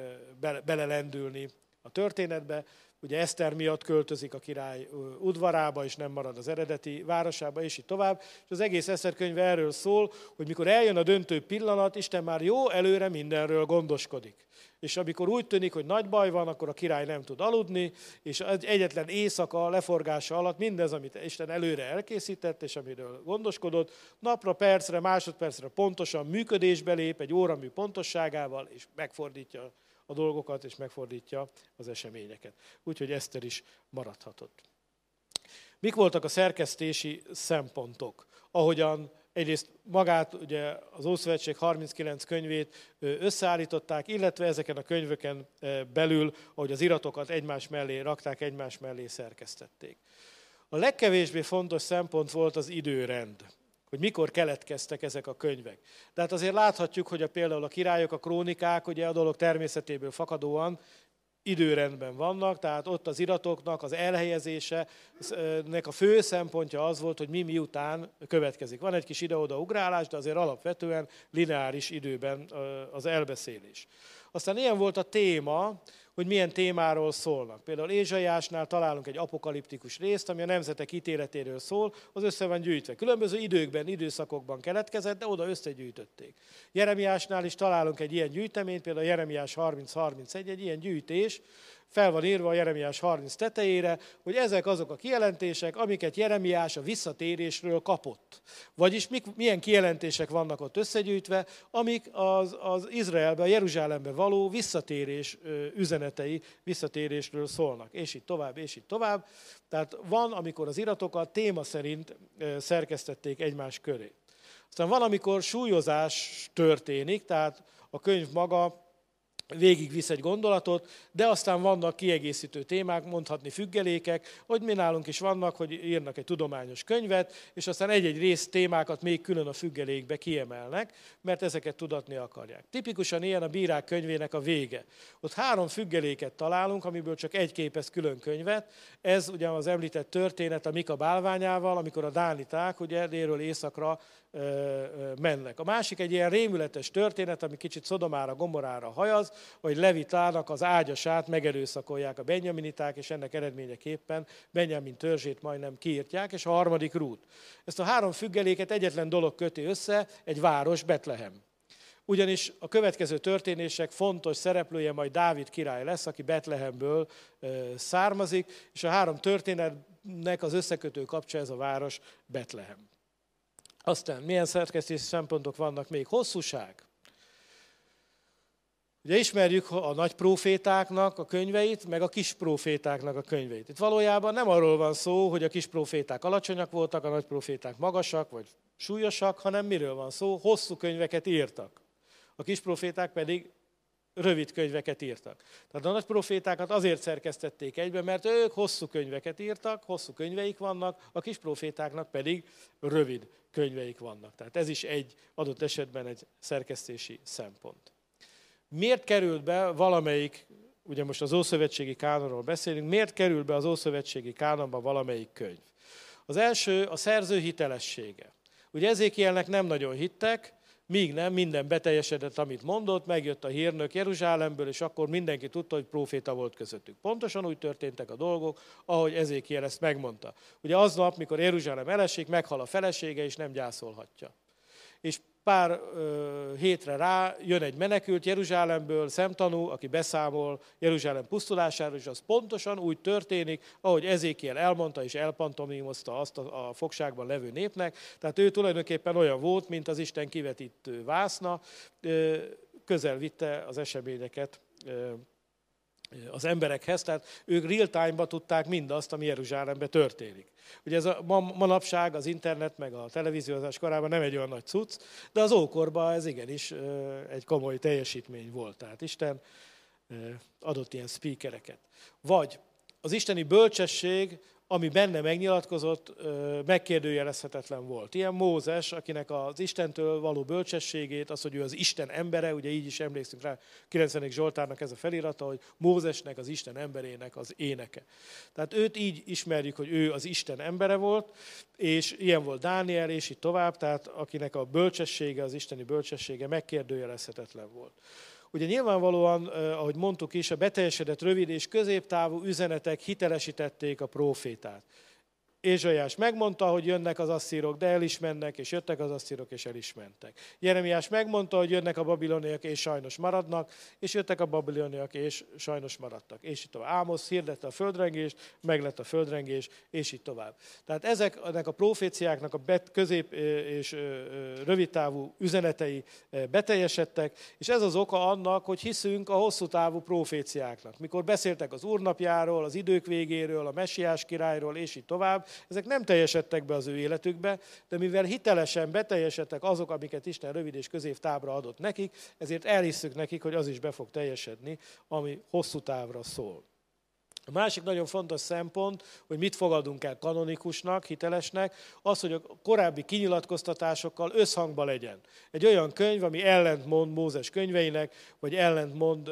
belelendülni a történetbe. Ugye Eszter miatt költözik a király udvarába, és nem marad az eredeti városába, és így tovább. És az egész Eszter könyve erről szól, hogy mikor eljön a döntő pillanat, Isten már jó előre mindenről gondoskodik. És amikor úgy tűnik, hogy nagy baj van, akkor a király nem tud aludni, és egyetlen éjszaka leforgása alatt mindez, amit Isten előre elkészített, és amiről gondoskodott, napra, percre, másodpercre pontosan működésbe lép, egy óramű pontosságával, és megfordítja a dolgokat, és megfordítja az eseményeket. Úgyhogy Eszter is maradhatott. Mik voltak a szerkesztési szempontok? Ahogyan egyrészt magát, ugye az Ószövetség 39 könyvét összeállították, illetve ezeken a könyveken belül, ahogy az iratokat egymás mellé rakták, egymás mellé szerkesztették. A legkevésbé fontos szempont volt az időrend hogy mikor keletkeztek ezek a könyvek. De hát azért láthatjuk, hogy a, például a királyok, a krónikák, ugye a dolog természetéből fakadóan időrendben vannak, tehát ott az iratoknak az elhelyezése, nek a fő szempontja az volt, hogy mi miután következik. Van egy kis ide-oda ugrálás, de azért alapvetően lineáris időben az elbeszélés. Aztán ilyen volt a téma, hogy milyen témáról szólnak. Például Ézsaiásnál találunk egy apokaliptikus részt, ami a nemzetek ítéletéről szól, az össze van gyűjtve. Különböző időkben, időszakokban keletkezett, de oda összegyűjtötték. Jeremiásnál is találunk egy ilyen gyűjteményt, például Jeremiás 30-31, egy ilyen gyűjtés, fel van írva a Jeremiás 30 tetejére, hogy ezek azok a kijelentések, amiket Jeremiás a visszatérésről kapott. Vagyis mik, milyen kijelentések vannak ott összegyűjtve, amik az, az Izraelbe, a Jeruzsálembe való visszatérés üzenetei, visszatérésről szólnak. És így tovább, és így tovább. Tehát van, amikor az iratokat téma szerint szerkesztették egymás köré. Aztán van, amikor súlyozás történik, tehát a könyv maga végigvisz egy gondolatot, de aztán vannak kiegészítő témák, mondhatni függelékek, hogy mi nálunk is vannak, hogy írnak egy tudományos könyvet, és aztán egy-egy rész témákat még külön a függelékbe kiemelnek, mert ezeket tudatni akarják. Tipikusan ilyen a bírák könyvének a vége. Ott három függeléket találunk, amiből csak egy képez külön könyvet. Ez ugye az említett történet a Mika bálványával, amikor a dániták ugye délről északra mennek. A másik egy ilyen rémületes történet, ami kicsit Szodomára, Gomorára hajaz, hogy Levitának az ágyasát megerőszakolják a benyaminiták, és ennek eredményeképpen Benjamin törzsét majdnem kiírtják, és a harmadik rút. Ezt a három függeléket egyetlen dolog köti össze, egy város, Betlehem. Ugyanis a következő történések fontos szereplője majd Dávid király lesz, aki Betlehemből származik, és a három történetnek az összekötő kapcsa ez a város Betlehem. Aztán milyen szerkesztési szempontok vannak még? Hosszúság. Ugye ismerjük a nagy profétáknak a könyveit, meg a kis profétáknak a könyveit. Itt valójában nem arról van szó, hogy a kis proféták alacsonyak voltak, a nagy proféták magasak vagy súlyosak, hanem miről van szó? Hosszú könyveket írtak. A kis proféták pedig rövid könyveket írtak. Tehát a nagy profétákat azért szerkesztették egybe, mert ők hosszú könyveket írtak, hosszú könyveik vannak, a kis profétáknak pedig rövid könyveik vannak. Tehát ez is egy adott esetben egy szerkesztési szempont. Miért került be valamelyik, ugye most az Ószövetségi Kánonról beszélünk, miért kerül be az Ószövetségi Kánonba valamelyik könyv? Az első a szerző hitelessége. Ugye ezékielnek nem nagyon hittek, míg nem, minden beteljesedett, amit mondott, megjött a hírnök Jeruzsálemből, és akkor mindenki tudta, hogy proféta volt közöttük. Pontosan úgy történtek a dolgok, ahogy Ezékiel ezt megmondta. Ugye aznap, mikor Jeruzsálem elesik, meghal a felesége, és nem gyászolhatja. És pár ö, hétre rá jön egy menekült Jeruzsálemből, szemtanú, aki beszámol Jeruzsálem pusztulásáról, és az pontosan úgy történik, ahogy Ezékiel elmondta és elpantomimozta azt a, a fogságban levő népnek. Tehát ő tulajdonképpen olyan volt, mint az Isten kivetítő vászna, ö, közel vitte az eseményeket ö, az emberekhez, tehát ők real-time-ba tudták mindazt, ami Jeruzsálemben történik. Ugye ez a manapság az internet meg a televíziózás korában nem egy olyan nagy cucc, de az ókorban ez igenis egy komoly teljesítmény volt. Tehát Isten adott ilyen speakereket. Vagy az isteni bölcsesség ami benne megnyilatkozott, megkérdőjelezhetetlen volt. Ilyen Mózes, akinek az Istentől való bölcsességét, az, hogy ő az Isten embere, ugye így is emlékszünk rá, 90. Zsoltárnak ez a felirata, hogy Mózesnek, az Isten emberének az éneke. Tehát őt így ismerjük, hogy ő az Isten embere volt, és ilyen volt Dániel, és így tovább, tehát akinek a bölcsessége, az isteni bölcsessége megkérdőjelezhetetlen volt. Ugye nyilvánvalóan, ahogy mondtuk is, a beteljesedett rövid és középtávú üzenetek hitelesítették a profétát. Ézsaiás megmondta, hogy jönnek az asszírok, de el is mennek, és jöttek az asszírok, és el is mentek. Jeremiás megmondta, hogy jönnek a babiloniak, és sajnos maradnak, és jöttek a babiloniak, és sajnos maradtak. És itt tovább. Ámosz hirdette a földrengést, meg lett a földrengés, és itt tovább. Tehát ezeknek a proféciáknak a bet, közép és rövidtávú üzenetei beteljesedtek, és ez az oka annak, hogy hiszünk a hosszú távú proféciáknak. Mikor beszéltek az úrnapjáról, az idők végéről, a messiás királyról, és így tovább, ezek nem teljesedtek be az ő életükbe, de mivel hitelesen beteljesedtek azok, amiket Isten rövid és középtávra adott nekik, ezért elhisszük nekik, hogy az is be fog teljesedni, ami hosszú távra szól. A másik nagyon fontos szempont, hogy mit fogadunk el kanonikusnak, hitelesnek, az, hogy a korábbi kinyilatkoztatásokkal összhangba legyen. Egy olyan könyv, ami ellentmond Mózes könyveinek, vagy ellentmond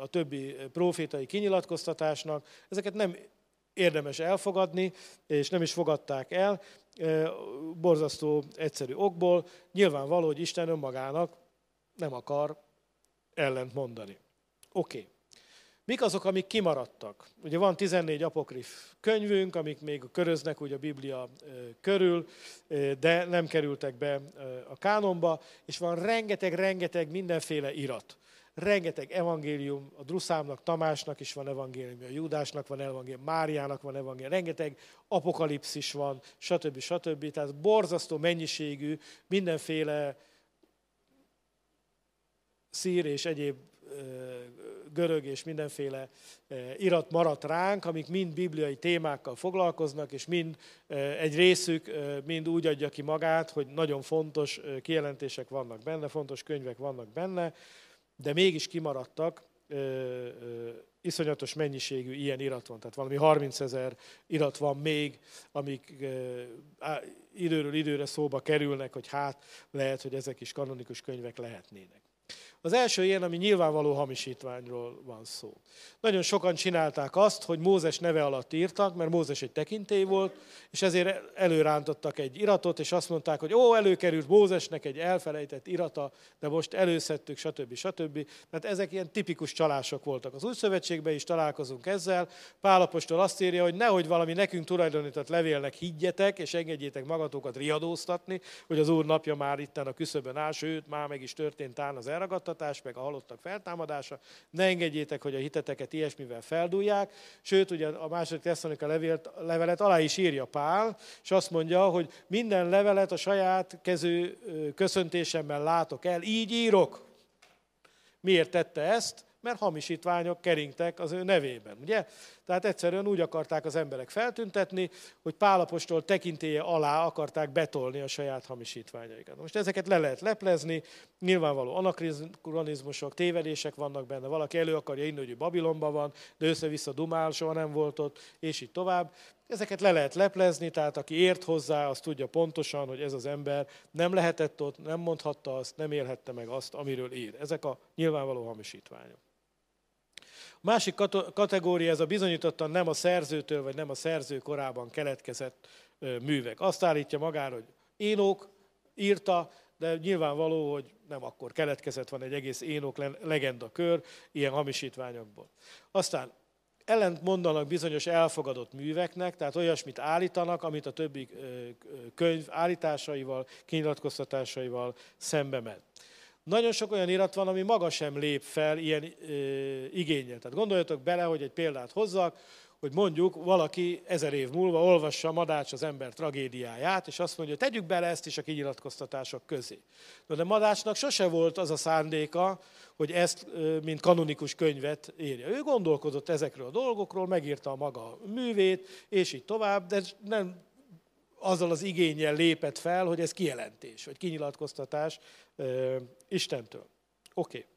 a többi profétai kinyilatkoztatásnak, ezeket nem érdemes elfogadni, és nem is fogadták el, borzasztó egyszerű okból. Nyilvánvaló, hogy Isten önmagának nem akar ellent mondani. Oké. Okay. Mik azok, amik kimaradtak? Ugye van 14 apokrif könyvünk, amik még köröznek úgy a Biblia körül, de nem kerültek be a kánonba, és van rengeteg-rengeteg mindenféle irat rengeteg evangélium, a Druszámnak, Tamásnak is van evangélium, a Júdásnak van evangélium, Máriának van evangélium, rengeteg apokalipszis van, stb. stb. Tehát borzasztó mennyiségű mindenféle szír és egyéb görög és mindenféle irat maradt ránk, amik mind bibliai témákkal foglalkoznak, és mind egy részük mind úgy adja ki magát, hogy nagyon fontos kijelentések vannak benne, fontos könyvek vannak benne, de mégis kimaradtak, ö, ö, iszonyatos mennyiségű ilyen irat van, tehát valami 30 ezer irat van még, amik ö, á, időről időre szóba kerülnek, hogy hát lehet, hogy ezek is kanonikus könyvek lehetnének. Az első ilyen, ami nyilvánvaló hamisítványról van szó. Nagyon sokan csinálták azt, hogy Mózes neve alatt írtak, mert Mózes egy tekintély volt, és ezért előrántottak egy iratot, és azt mondták, hogy ó, előkerült Mózesnek egy elfelejtett irata, de most előszedtük, stb. stb. Mert ezek ilyen tipikus csalások voltak. Az új is találkozunk ezzel. Pálapostól azt írja, hogy nehogy valami nekünk tulajdonított levélnek higgyetek, és engedjétek magatokat riadóztatni, hogy az Úr napja már itten a küszöbön áll, sőt, már meg is történt án az elragadt elragadtatás, meg a halottak feltámadása. Ne engedjétek, hogy a hiteteket ilyesmivel feldúlják. Sőt, ugye a második Tesszalonika levelet alá is írja Pál, és azt mondja, hogy minden levelet a saját kezű köszöntésemmel látok el, így írok. Miért tette ezt? Mert hamisítványok keringtek az ő nevében, ugye? Tehát egyszerűen úgy akarták az emberek feltüntetni, hogy Pálapostól tekintéje alá akarták betolni a saját hamisítványaikat. Most ezeket le lehet leplezni, nyilvánvaló anakronizmusok, tévedések vannak benne, valaki elő akarja inni, hogy Babilonban van, de össze-vissza dumál, soha nem volt ott, és így tovább. Ezeket le lehet leplezni, tehát aki ért hozzá, az tudja pontosan, hogy ez az ember nem lehetett ott, nem mondhatta azt, nem élhette meg azt, amiről ír. Ezek a nyilvánvaló hamisítványok. A másik kategória, ez a bizonyítottan nem a szerzőtől, vagy nem a szerző korában keletkezett művek. Azt állítja magára, hogy Énok írta, de nyilvánvaló, hogy nem akkor keletkezett, van egy egész Énok legenda kör ilyen hamisítványokból. Aztán ellent mondanak bizonyos elfogadott műveknek, tehát olyasmit állítanak, amit a többi könyv állításaival, kinyilatkoztatásaival szembe ment. Nagyon sok olyan irat van, ami maga sem lép fel ilyen ö, igényel. Tehát gondoljatok bele, hogy egy példát hozzak, hogy mondjuk valaki ezer év múlva olvassa Madács az ember tragédiáját, és azt mondja, tegyük bele ezt is a kinyilatkoztatások közé. No, de Madácsnak sose volt az a szándéka, hogy ezt, mint kanonikus könyvet írja. Ő gondolkozott ezekről a dolgokról, megírta a maga művét, és így tovább, de nem azzal az igényel lépett fel, hogy ez kijelentés, vagy kinyilatkoztatás Istentől. Oké. Okay.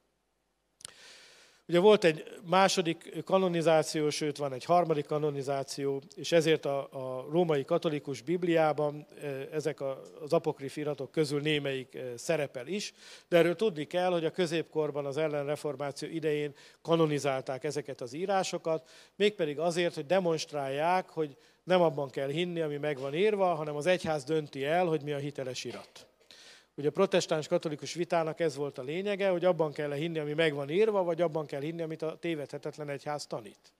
Ugye volt egy második kanonizáció, sőt van egy harmadik kanonizáció, és ezért a, a római katolikus Bibliában ezek az apokrif iratok közül némelyik szerepel is, de erről tudni kell, hogy a középkorban az ellenreformáció idején kanonizálták ezeket az írásokat, mégpedig azért, hogy demonstrálják, hogy nem abban kell hinni, ami meg van írva, hanem az egyház dönti el, hogy mi a hiteles irat. Ugye a protestáns katolikus vitának ez volt a lényege, hogy abban kell hinni, ami meg van írva, vagy abban kell hinni, amit a tévedhetetlen egyház tanít.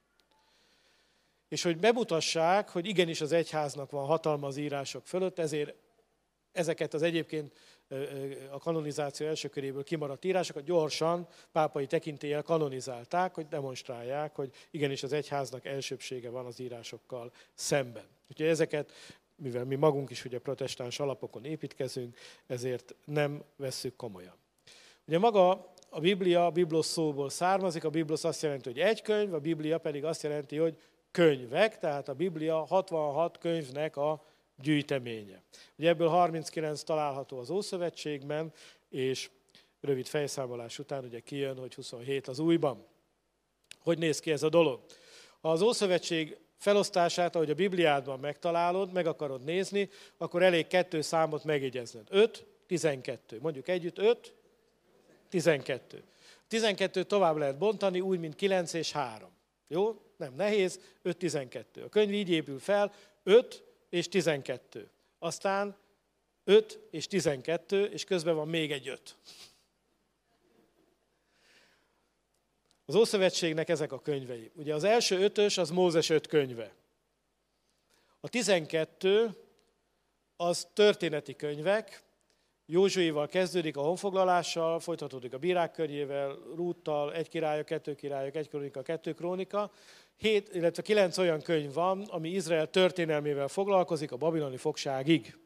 És hogy bemutassák, hogy igenis az egyháznak van hatalma az írások fölött, ezért ezeket az egyébként a kanonizáció első köréből kimaradt írásokat gyorsan pápai tekintéllyel kanonizálták, hogy demonstrálják, hogy igenis az egyháznak elsőbsége van az írásokkal szemben. Úgyhogy ezeket mivel mi magunk is ugye protestáns alapokon építkezünk, ezért nem vesszük komolyan. Ugye maga a Biblia a biblos szóból származik, a biblos azt jelenti, hogy egy könyv, a Biblia pedig azt jelenti, hogy könyvek, tehát a Biblia 66 könyvnek a gyűjteménye. Ugye ebből 39 található az Ószövetségben, és rövid fejszámolás után ugye kijön, hogy 27 az újban. Hogy néz ki ez a dolog? Az Ószövetség felosztását, ahogy a Bibliádban megtalálod, meg akarod nézni, akkor elég kettő számot megjegyezned. 5, 12. Mondjuk együtt 5, 12. 12 tovább lehet bontani, úgy, mint 9 és 3. Jó? Nem nehéz, 5, 12. A könyv így épül fel, 5 és 12. Aztán 5 és 12, és közben van még egy 5. Az Ószövetségnek ezek a könyvei. Ugye az első ötös az Mózes öt könyve. A tizenkettő az történeti könyvek, Józsuival kezdődik a honfoglalással, folytatódik a bírák körjével, Rúttal, egy királyok, kettő királyok, egy krónika, kettő krónika. Hét, illetve kilenc olyan könyv van, ami Izrael történelmével foglalkozik a babiloni fogságig.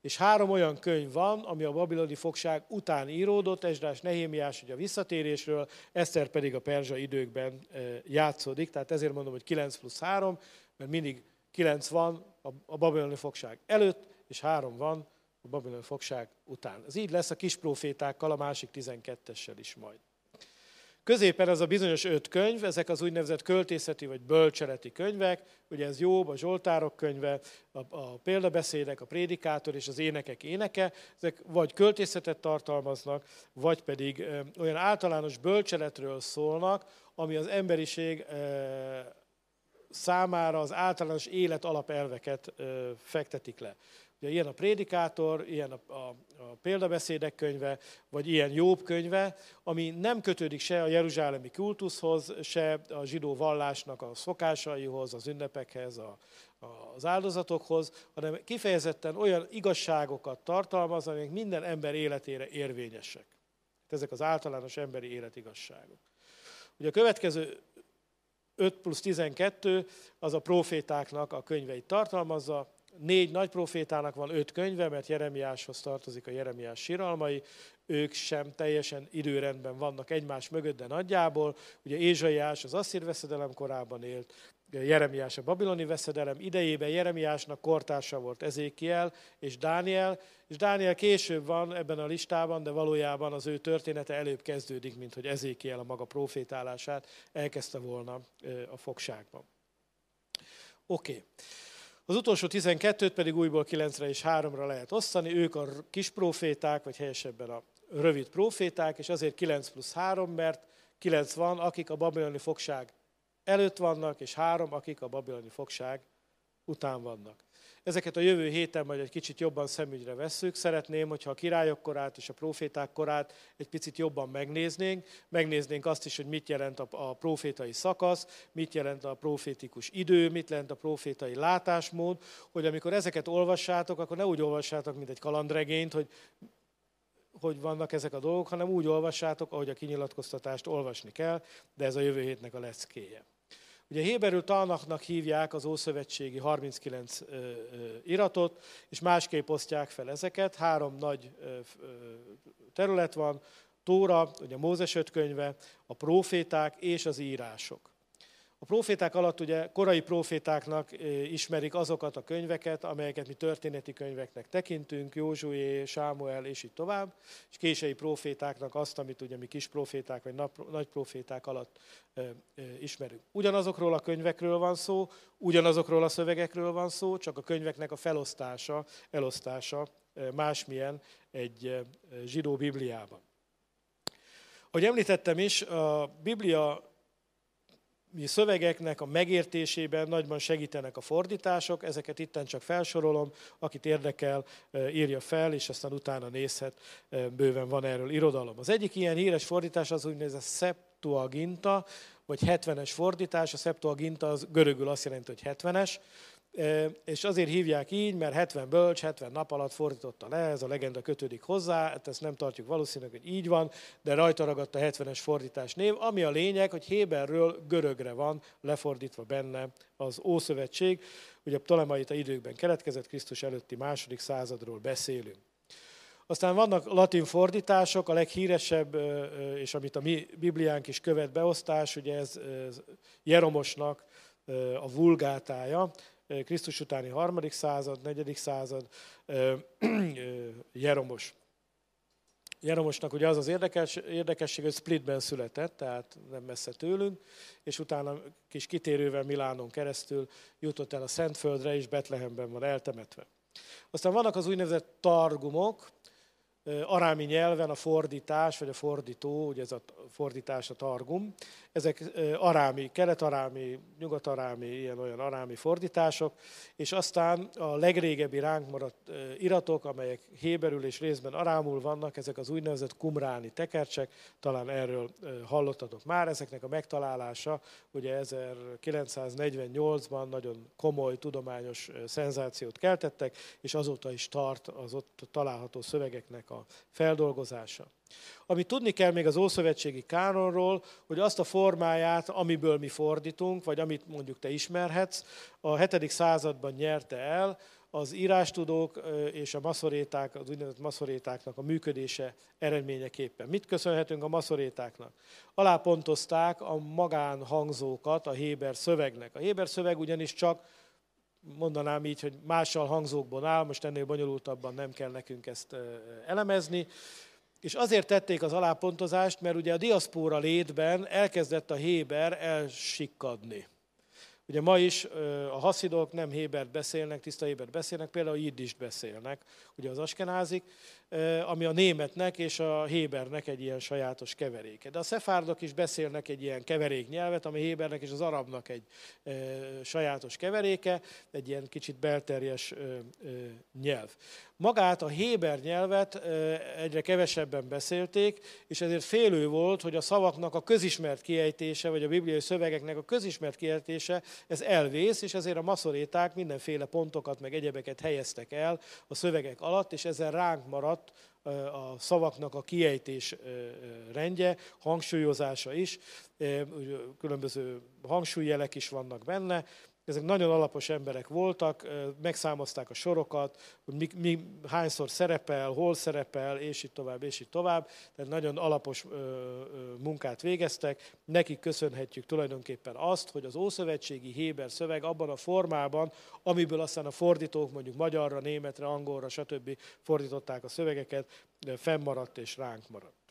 És három olyan könyv van, ami a babiloni fogság után íródott, Esdrás Nehémiás ugye a visszatérésről, Eszter pedig a perzsa időkben játszódik, tehát ezért mondom, hogy 9 plusz 3, mert mindig 9 van a babiloni fogság előtt, és 3 van a babiloni fogság után. Ez így lesz a kis profétákkal, a másik 12-essel is majd. Középen ez a bizonyos öt könyv, ezek az úgynevezett költészeti vagy bölcseleti könyvek, ugye ez Jobb, a Zsoltárok könyve, a, a példabeszédek, a prédikátor és az énekek éneke, ezek vagy költészetet tartalmaznak, vagy pedig ö, olyan általános bölcseletről szólnak, ami az emberiség ö, számára az általános élet alapelveket ö, fektetik le. Ugye ilyen a prédikátor, ilyen a, a, a példabeszédek könyve, vagy ilyen Jobb könyve, ami nem kötődik se a jeruzsálemi kultuszhoz, se a zsidó vallásnak a szokásaihoz, az ünnepekhez, a, az áldozatokhoz, hanem kifejezetten olyan igazságokat tartalmaz, amik minden ember életére érvényesek. Ezek az általános emberi életigazságok. Ugye a következő 5 plusz 12 az a profétáknak a könyveit tartalmazza, négy nagy profétának van öt könyve, mert Jeremiáshoz tartozik a Jeremiás síralmai, ők sem teljesen időrendben vannak egymás mögött, de nagyjából. Ugye Ézsaiás az asszír veszedelem korában élt, Jeremiás a babiloni veszedelem idejében, Jeremiásnak kortársa volt Ezékiel és Dániel, és Dániel később van ebben a listában, de valójában az ő története előbb kezdődik, mint hogy Ezékiel a maga profétálását elkezdte volna a fogságban. Oké. Okay. Az utolsó 12-t pedig újból 9-re és 3-ra lehet osztani, ők a kis proféták, vagy helyesebben a rövid proféták, és azért 9 plusz 3, mert 9 van, akik a babiloni fogság előtt vannak, és 3, akik a babiloni fogság után vannak. Ezeket a jövő héten majd egy kicsit jobban szemügyre vesszük. Szeretném, hogyha a királyok korát és a proféták korát egy picit jobban megnéznénk. Megnéznénk azt is, hogy mit jelent a, profétai szakasz, mit jelent a profétikus idő, mit jelent a profétai látásmód, hogy amikor ezeket olvassátok, akkor ne úgy olvassátok, mint egy kalandregényt, hogy hogy vannak ezek a dolgok, hanem úgy olvassátok, ahogy a kinyilatkoztatást olvasni kell, de ez a jövő hétnek a leckéje. Ugye Héberül Talnaknak hívják az Ószövetségi 39 iratot, és másképp osztják fel ezeket. Három nagy terület van, Tóra, ugye Mózes öt könyve, a proféták és az írások. A proféták alatt ugye korai profétáknak ismerik azokat a könyveket, amelyeket mi történeti könyveknek tekintünk, Józsué, Sámuel és így tovább, és késői profétáknak azt, amit ugye mi kis proféták vagy nagy proféták alatt ismerünk. Ugyanazokról a könyvekről van szó, ugyanazokról a szövegekről van szó, csak a könyveknek a felosztása, elosztása másmilyen egy zsidó Bibliában. Ahogy említettem is, a Biblia mi szövegeknek a megértésében nagyban segítenek a fordítások, ezeket itten csak felsorolom, akit érdekel, írja fel, és aztán utána nézhet, bőven van erről irodalom. Az egyik ilyen híres fordítás az úgynevezett Septuaginta, vagy 70-es fordítás, a Septuaginta az görögül azt jelenti, hogy 70-es, és azért hívják így, mert 70 bölcs, 70 nap alatt fordította le, ez a legenda kötődik hozzá, hát ezt nem tartjuk valószínűleg, hogy így van, de rajta ragadt a 70-es fordítás név, ami a lényeg, hogy Héberről görögre van lefordítva benne az Ószövetség. Ugye a Ptolemaita időkben keletkezett, Krisztus előtti második századról beszélünk. Aztán vannak latin fordítások, a leghíresebb, és amit a mi Bibliánk is követ beosztás, ugye ez Jeromosnak a vulgátája, Krisztus utáni harmadik század, negyedik század, Jeromos. Jeromosnak ugye az az érdekes, érdekesség, hogy Splitben született, tehát nem messze tőlünk, és utána kis kitérővel Milánon keresztül jutott el a Szentföldre, és Betlehemben van eltemetve. Aztán vannak az úgynevezett targumok, arámi nyelven a fordítás, vagy a fordító, ugye ez a fordítás a targum, ezek arámi, kelet-arámi, nyugat-arámi, ilyen-olyan arámi fordítások, és aztán a legrégebbi ránk maradt iratok, amelyek héberül és részben arámul vannak, ezek az úgynevezett kumráni tekercsek, talán erről hallottatok már, ezeknek a megtalálása ugye 1948-ban nagyon komoly tudományos szenzációt keltettek, és azóta is tart az ott található szövegeknek a feldolgozása. Amit tudni kell még az Ószövetségi Kánonról, hogy azt a formáját, amiből mi fordítunk, vagy amit mondjuk te ismerhetsz, a 7. században nyerte el az írástudók és a maszoréták, az úgynevezett maszorétáknak a működése eredményeképpen. Mit köszönhetünk a maszorétáknak? Alápontozták a magánhangzókat a Héber szövegnek. A Héber szöveg ugyanis csak mondanám így, hogy mással hangzókból áll, most ennél bonyolultabban nem kell nekünk ezt elemezni. És azért tették az alápontozást, mert ugye a diaszpóra létben elkezdett a Héber elsikkadni. Ugye ma is a haszidok nem Hébert beszélnek, tiszta Hébert beszélnek, például jiddist beszélnek, ugye az askenázik, ami a németnek és a hébernek egy ilyen sajátos keveréke. De a szefárdok is beszélnek egy ilyen keverék nyelvet, ami hébernek és az arabnak egy sajátos keveréke, egy ilyen kicsit belterjes nyelv. Magát a héber nyelvet egyre kevesebben beszélték, és ezért félő volt, hogy a szavaknak a közismert kiejtése, vagy a bibliai szövegeknek a közismert kiejtése, ez elvész, és ezért a maszoréták mindenféle pontokat, meg egyebeket helyeztek el a szövegek alatt, és ezzel ránk maradt alatt a szavaknak a kiejtés rendje, hangsúlyozása is, különböző hangsúlyjelek is vannak benne, ezek nagyon alapos emberek voltak, megszámozták a sorokat, hogy mi, mi, hányszor szerepel, hol szerepel, és így tovább, és így tovább. Tehát nagyon alapos ö, ö, munkát végeztek. Nekik köszönhetjük tulajdonképpen azt, hogy az Ószövetségi Héber szöveg abban a formában, amiből aztán a fordítók mondjuk magyarra, németre, angolra, stb. fordították a szövegeket, fennmaradt és ránk maradt.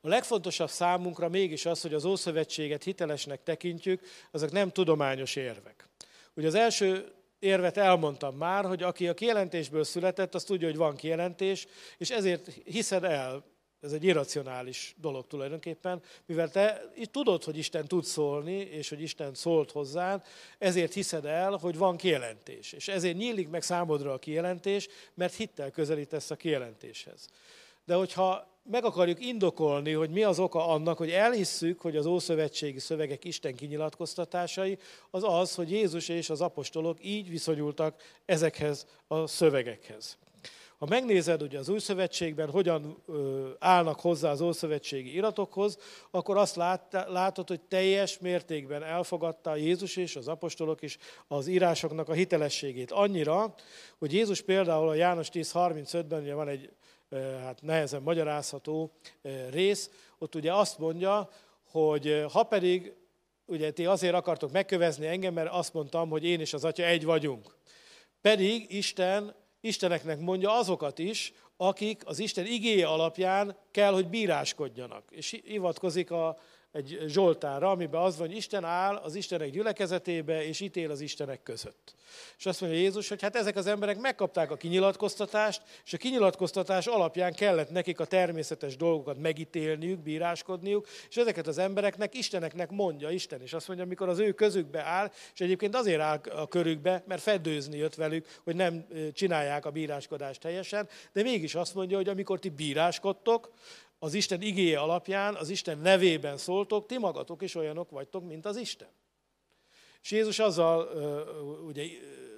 A legfontosabb számunkra mégis az, hogy az Ószövetséget hitelesnek tekintjük, azok nem tudományos érvek. Ugye az első érvet elmondtam már, hogy aki a kijelentésből született, az tudja, hogy van kijelentés, és ezért hiszed el Ez egy irracionális dolog tulajdonképpen, mivel te tudod, hogy Isten tud szólni, és hogy Isten szólt hozzád, ezért hiszed el, hogy van kijelentés. És ezért nyílik meg számodra a kijelentés, mert hittel közelítesz a kijelentéshez. De hogyha meg akarjuk indokolni, hogy mi az oka annak, hogy elhisszük, hogy az ószövetségi szövegek Isten kinyilatkoztatásai, az az, hogy Jézus és az apostolok így viszonyultak ezekhez a szövegekhez. Ha megnézed ugye az új szövetségben, hogyan állnak hozzá az ószövetségi iratokhoz, akkor azt látod, hogy teljes mértékben elfogadta Jézus és az apostolok is az írásoknak a hitelességét. Annyira, hogy Jézus például a János 10.35-ben ugye van egy hát nehezen magyarázható rész, ott ugye azt mondja, hogy ha pedig ugye ti azért akartok megkövezni engem, mert azt mondtam, hogy én és az Atya egy vagyunk. Pedig Isten Isteneknek mondja azokat is, akik az Isten igéje alapján kell, hogy bíráskodjanak. És hivatkozik a, egy Zsoltárra, amiben az van, hogy Isten áll az Istenek gyülekezetébe, és ítél az Istenek között. És azt mondja Jézus, hogy hát ezek az emberek megkapták a kinyilatkoztatást, és a kinyilatkoztatás alapján kellett nekik a természetes dolgokat megítélniük, bíráskodniuk, és ezeket az embereknek Isteneknek mondja Isten. És azt mondja, amikor az ő közükbe áll, és egyébként azért áll a körükbe, mert fedőzni jött velük, hogy nem csinálják a bíráskodást helyesen, de mégis azt mondja, hogy amikor ti bíráskodtok, az Isten igéje alapján, az Isten nevében szóltok, ti magatok is olyanok vagytok, mint az Isten. És Jézus azzal ugye,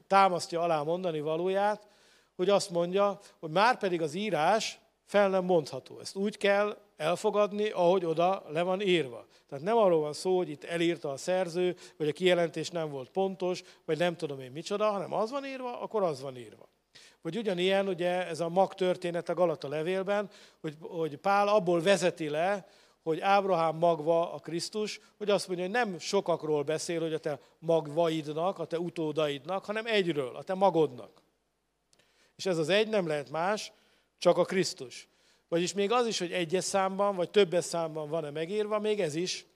támasztja alá mondani valóját, hogy azt mondja, hogy már pedig az írás fel nem mondható. Ezt úgy kell elfogadni, ahogy oda le van írva. Tehát nem arról van szó, hogy itt elírta a szerző, vagy a kijelentés nem volt pontos, vagy nem tudom én micsoda, hanem az van írva, akkor az van írva. Vagy ugyanilyen, ugye ez a mag történet a Galata levélben, hogy, hogy Pál abból vezeti le, hogy Ábrahám magva a Krisztus, hogy azt mondja, hogy nem sokakról beszél, hogy a te magvaidnak, a te utódaidnak, hanem egyről, a te magodnak. És ez az egy nem lehet más, csak a Krisztus. Vagyis még az is, hogy egyes számban, vagy többes számban van-e megírva, még ez is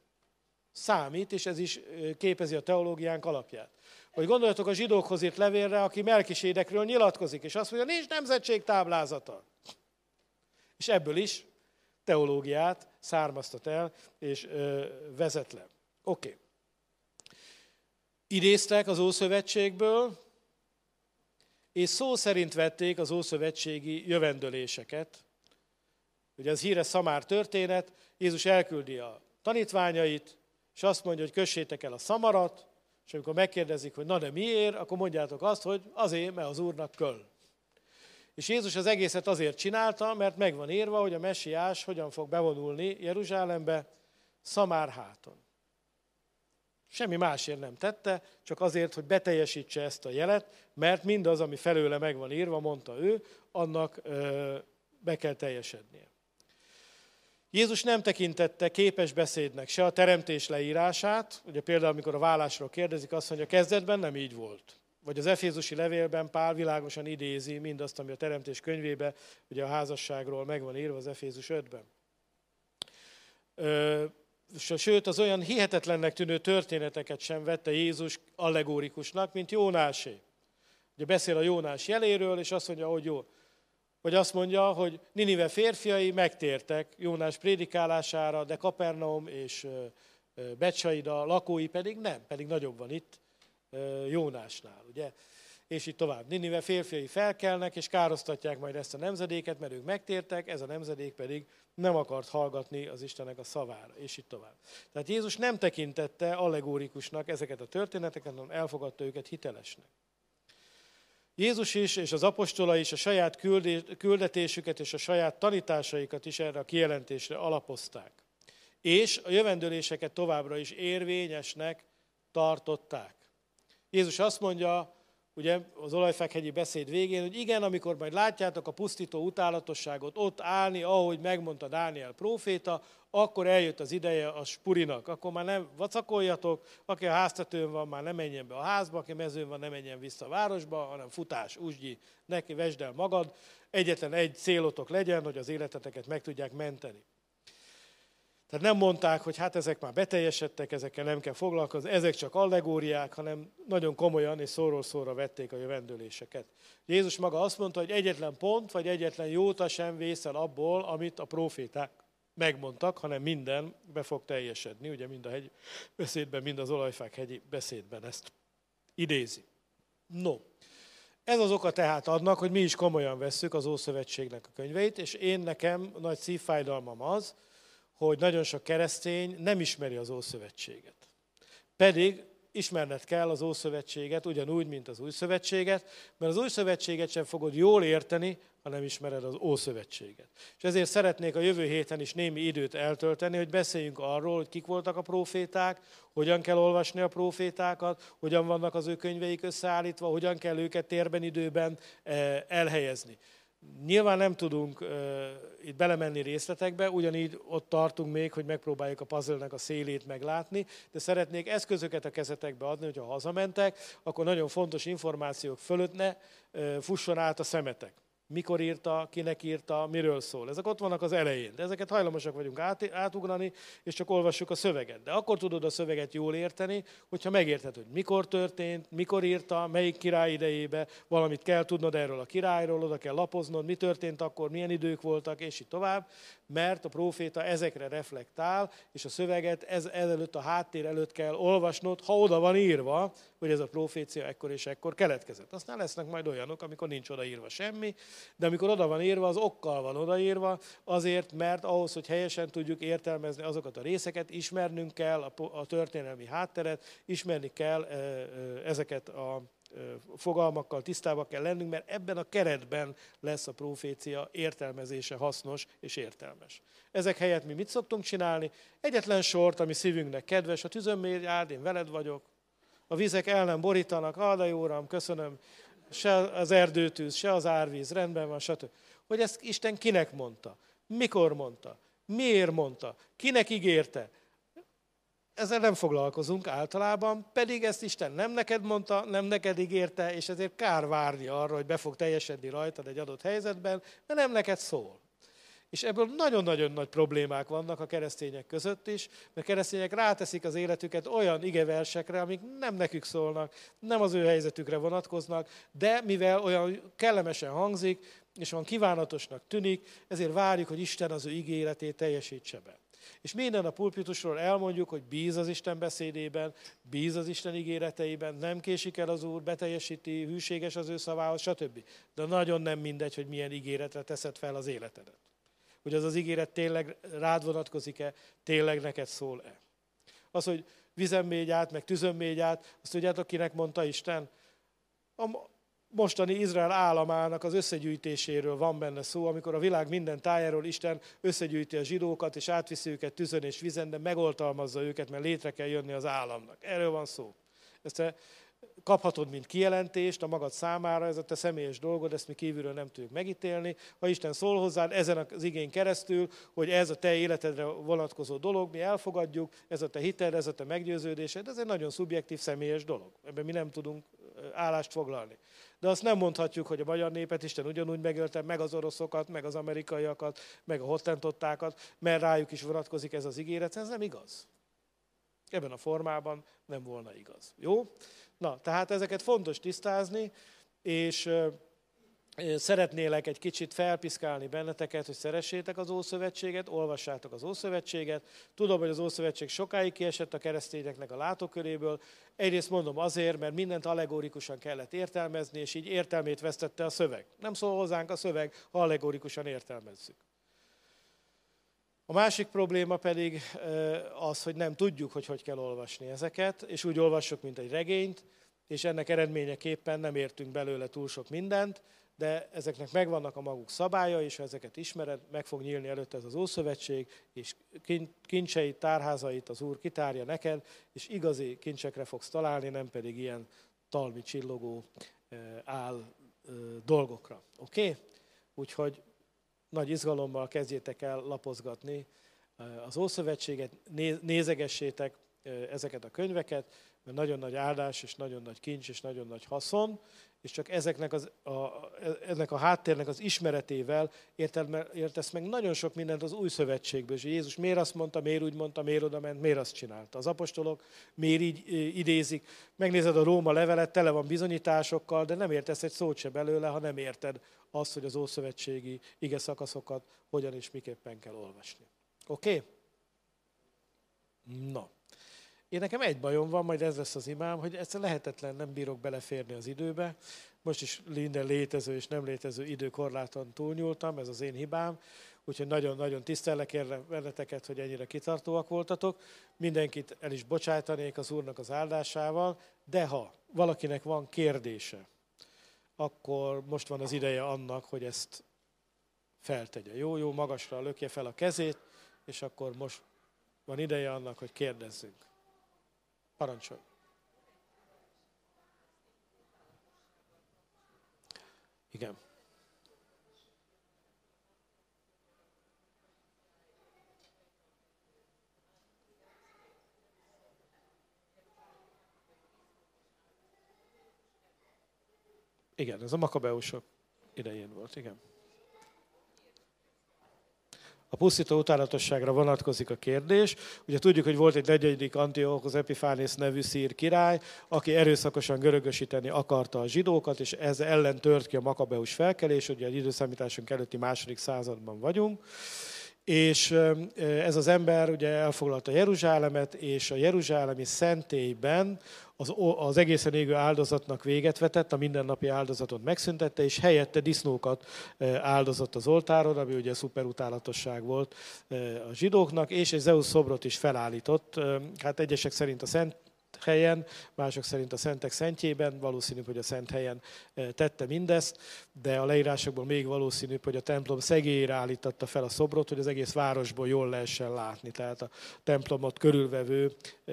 számít, és ez is képezi a teológiánk alapját. Vagy gondoljatok a zsidókhoz írt levélre, aki Melkisédekről nyilatkozik, és azt mondja, nincs nemzetség táblázata. És ebből is teológiát származtat el, és ö, vezet le. Oké. Okay. Idéztek az Ószövetségből, és szó szerint vették az ószövetségi jövendöléseket. Ugye ez híres szamár történet, Jézus elküldi a tanítványait, és azt mondja, hogy kössétek el a szamarat, és amikor megkérdezik, hogy na de miért, akkor mondjátok azt, hogy azért, mert az Úrnak köl. És Jézus az egészet azért csinálta, mert megvan írva, hogy a messiás hogyan fog bevonulni Jeruzsálembe, szamárháton. Semmi másért nem tette, csak azért, hogy beteljesítse ezt a jelet, mert mindaz, ami felőle megvan írva, mondta ő, annak ö, be kell teljesednie. Jézus nem tekintette képes beszédnek se a teremtés leírását, ugye például amikor a vállásról kérdezik, azt mondja, kezdetben nem így volt. Vagy az Efézusi levélben Pál világosan idézi mindazt, ami a teremtés könyvébe, ugye a házasságról megvan írva az Efézus 5-ben. Sőt, az olyan hihetetlennek tűnő történeteket sem vette Jézus allegórikusnak, mint Jónásé. Ugye beszél a Jónás jeléről, és azt mondja, hogy jó, vagy azt mondja, hogy Ninive férfiai megtértek Jónás prédikálására, de Kapernaum és Becsaida lakói pedig nem, pedig nagyobb van itt Jónásnál, ugye? És így tovább. Ninive férfiai felkelnek, és károsztatják majd ezt a nemzedéket, mert ők megtértek, ez a nemzedék pedig nem akart hallgatni az Istenek a szavára, és így tovább. Tehát Jézus nem tekintette allegórikusnak ezeket a történeteket, hanem elfogadta őket hitelesnek. Jézus is és az apostola is a saját küldetésüket és a saját tanításaikat is erre a kijelentésre alapozták. És a jövendőléseket továbbra is érvényesnek tartották. Jézus azt mondja, ugye az olajfekhegyi beszéd végén, hogy igen, amikor majd látjátok a pusztító utálatosságot ott állni, ahogy megmondta Dániel próféta, akkor eljött az ideje a spurinak. Akkor már nem vacakoljatok, aki a háztetőn van, már nem menjen be a házba, aki mezőn van, nem menjen vissza a városba, hanem futás, úsgyi, neki vesd el magad. Egyetlen egy célotok legyen, hogy az életeteket meg tudják menteni. Tehát nem mondták, hogy hát ezek már beteljesedtek, ezekkel nem kell foglalkozni, ezek csak allegóriák, hanem nagyon komolyan és szóról szóra vették a jövendőléseket. Jézus maga azt mondta, hogy egyetlen pont, vagy egyetlen jóta sem vészel abból, amit a proféták megmondtak, hanem minden be fog teljesedni. Ugye mind a hegy beszédben, mind az olajfák hegyi beszédben ezt idézi. No, ez az oka tehát adnak, hogy mi is komolyan vesszük az Ószövetségnek a könyveit, és én nekem nagy szívfájdalmam az, hogy nagyon sok keresztény nem ismeri az Ószövetséget. Pedig ismerned kell az Ószövetséget, ugyanúgy, mint az Új Szövetséget, mert az Új Szövetséget sem fogod jól érteni, ha nem ismered az Ószövetséget. És ezért szeretnék a jövő héten is némi időt eltölteni, hogy beszéljünk arról, hogy kik voltak a proféták, hogyan kell olvasni a profétákat, hogyan vannak az ő könyveik összeállítva, hogyan kell őket térben, időben eh, elhelyezni. Nyilván nem tudunk uh, itt belemenni részletekbe, ugyanígy ott tartunk még, hogy megpróbáljuk a puzzle a szélét meglátni, de szeretnék eszközöket a kezetekbe adni, hogyha hazamentek, akkor nagyon fontos információk fölött ne uh, fusson át a szemetek mikor írta, kinek írta, miről szól. Ezek ott vannak az elején, de ezeket hajlamosak vagyunk át, átugrani, és csak olvassuk a szöveget. De akkor tudod a szöveget jól érteni, hogyha megérted, hogy mikor történt, mikor írta, melyik király idejébe, valamit kell tudnod erről a királyról, oda kell lapoznod, mi történt akkor, milyen idők voltak, és így tovább, mert a próféta ezekre reflektál, és a szöveget ez, ezelőtt a háttér előtt kell olvasnod, ha oda van írva, hogy ez a profécia ekkor és ekkor keletkezett. Aztán lesznek majd olyanok, amikor nincs odaírva semmi, de amikor oda van írva, az okkal van odaírva, azért, mert ahhoz, hogy helyesen tudjuk értelmezni azokat a részeket, ismernünk kell a, történelmi hátteret, ismerni kell ezeket a fogalmakkal tisztába kell lennünk, mert ebben a keretben lesz a profécia értelmezése hasznos és értelmes. Ezek helyett mi mit szoktunk csinálni? Egyetlen sort, ami szívünknek kedves, a tüzön áld, én veled vagyok, a vizek el nem borítanak, áldai Uram, köszönöm, se az erdőtűz, se az árvíz, rendben van, stb. Hogy ezt Isten kinek mondta? Mikor mondta? Miért mondta? Kinek ígérte? Ezzel nem foglalkozunk általában, pedig ezt Isten nem neked mondta, nem neked ígérte, és ezért kár várni arra, hogy be fog teljesedni rajtad egy adott helyzetben, mert nem neked szól. És ebből nagyon-nagyon nagy problémák vannak a keresztények között is, mert keresztények ráteszik az életüket olyan igeversekre, amik nem nekük szólnak, nem az ő helyzetükre vonatkoznak, de mivel olyan kellemesen hangzik, és van kívánatosnak tűnik, ezért várjuk, hogy Isten az ő ígéretét teljesítse be. És minden a pulpitusról elmondjuk, hogy bíz az Isten beszédében, bíz az Isten ígéreteiben, nem késik el az Úr, beteljesíti, hűséges az ő szavához, stb. De nagyon nem mindegy, hogy milyen ígéretre teszed fel az életedet hogy az az ígéret tényleg rád vonatkozik-e, tényleg neked szól-e. Az, hogy vizen mégy át, meg tüzön mégy át, azt tudjátok, kinek mondta Isten? A mostani Izrael államának az összegyűjtéséről van benne szó, amikor a világ minden tájáról Isten összegyűjti a zsidókat, és átviszi őket tüzön és vizen, de megoltalmazza őket, mert létre kell jönni az államnak. Erről van szó. Ezt kaphatod, mint kijelentést a magad számára, ez a te személyes dolgod, ezt mi kívülről nem tudjuk megítélni. Ha Isten szól hozzád ezen az igény keresztül, hogy ez a te életedre vonatkozó dolog, mi elfogadjuk, ez a te hited, ez a te meggyőződésed, ez egy nagyon szubjektív, személyes dolog. Ebben mi nem tudunk állást foglalni. De azt nem mondhatjuk, hogy a magyar népet Isten ugyanúgy megölte, meg az oroszokat, meg az amerikaiakat, meg a hottentottákat, mert rájuk is vonatkozik ez az ígéret, ez nem igaz. Ebben a formában nem volna igaz. Jó? Na, tehát ezeket fontos tisztázni, és szeretnélek egy kicsit felpiszkálni benneteket, hogy szeressétek az Ószövetséget, olvassátok az Ószövetséget. Tudom, hogy az Ószövetség sokáig kiesett a keresztényeknek a látóköréből. Egyrészt mondom azért, mert mindent allegórikusan kellett értelmezni, és így értelmét vesztette a szöveg. Nem szól hozzánk a szöveg, ha allegórikusan értelmezzük. A másik probléma pedig az, hogy nem tudjuk, hogy hogy kell olvasni ezeket, és úgy olvassuk, mint egy regényt, és ennek eredményeképpen nem értünk belőle túl sok mindent, de ezeknek megvannak a maguk szabálya, és ha ezeket ismered, meg fog nyílni előtt ez az Ószövetség, és kincseit, tárházait az Úr kitárja neked, és igazi kincsekre fogsz találni, nem pedig ilyen talmi csillogó áll dolgokra. Oké? Okay? Úgyhogy nagy izgalommal kezdjétek el lapozgatni az Ószövetséget, nézegessétek, ezeket a könyveket, mert nagyon nagy áldás, és nagyon nagy kincs, és nagyon nagy haszon, és csak ezeknek, az, a, ennek a háttérnek az ismeretével értesz meg nagyon sok mindent az új szövetségből. És Jézus miért azt mondta, miért úgy mondta, miért oda ment, miért azt csinálta. Az apostolok miért így idézik. Megnézed a Róma levelet, tele van bizonyításokkal, de nem értesz egy szót se belőle, ha nem érted azt, hogy az ószövetségi ige szakaszokat hogyan és miképpen kell olvasni. Oké? Okay? No. Én nekem egy bajom van, majd ez lesz az imám, hogy egyszer lehetetlen, nem bírok beleférni az időbe. Most is minden létező és nem létező időkorláton túlnyúltam, ez az én hibám. Úgyhogy nagyon-nagyon tisztellek benneteket, hogy ennyire kitartóak voltatok. Mindenkit el is bocsájtanék az Úrnak az áldásával, de ha valakinek van kérdése, akkor most van az ideje annak, hogy ezt feltegye. Jó, jó, magasra lökje fel a kezét, és akkor most van ideje annak, hogy kérdezzünk. Parancsolj! Igen. Igen, ez a makabeusok idején volt, igen. A pusztító utálatosságra vonatkozik a kérdés. Ugye tudjuk, hogy volt egy negyedik Antiochus Epiphanes nevű szír király, aki erőszakosan görögösíteni akarta a zsidókat, és ez ellen tört ki a makabeus felkelés, ugye egy időszámításunk előtti második században vagyunk és ez az ember ugye elfoglalta Jeruzsálemet, és a jeruzsálemi szentélyben az, az egészen égő áldozatnak véget vetett, a mindennapi áldozatot megszüntette, és helyette disznókat áldozott az oltáron, ami ugye szuperutálatosság volt a zsidóknak, és egy Zeus szobrot is felállított. Hát egyesek szerint a Szent helyen, mások szerint a szentek szentjében, valószínűbb, hogy a szent helyen e, tette mindezt, de a leírásokból még valószínűbb, hogy a templom szegélyére állította fel a szobrot, hogy az egész városból jól lehessen látni. Tehát a templomot körülvevő e,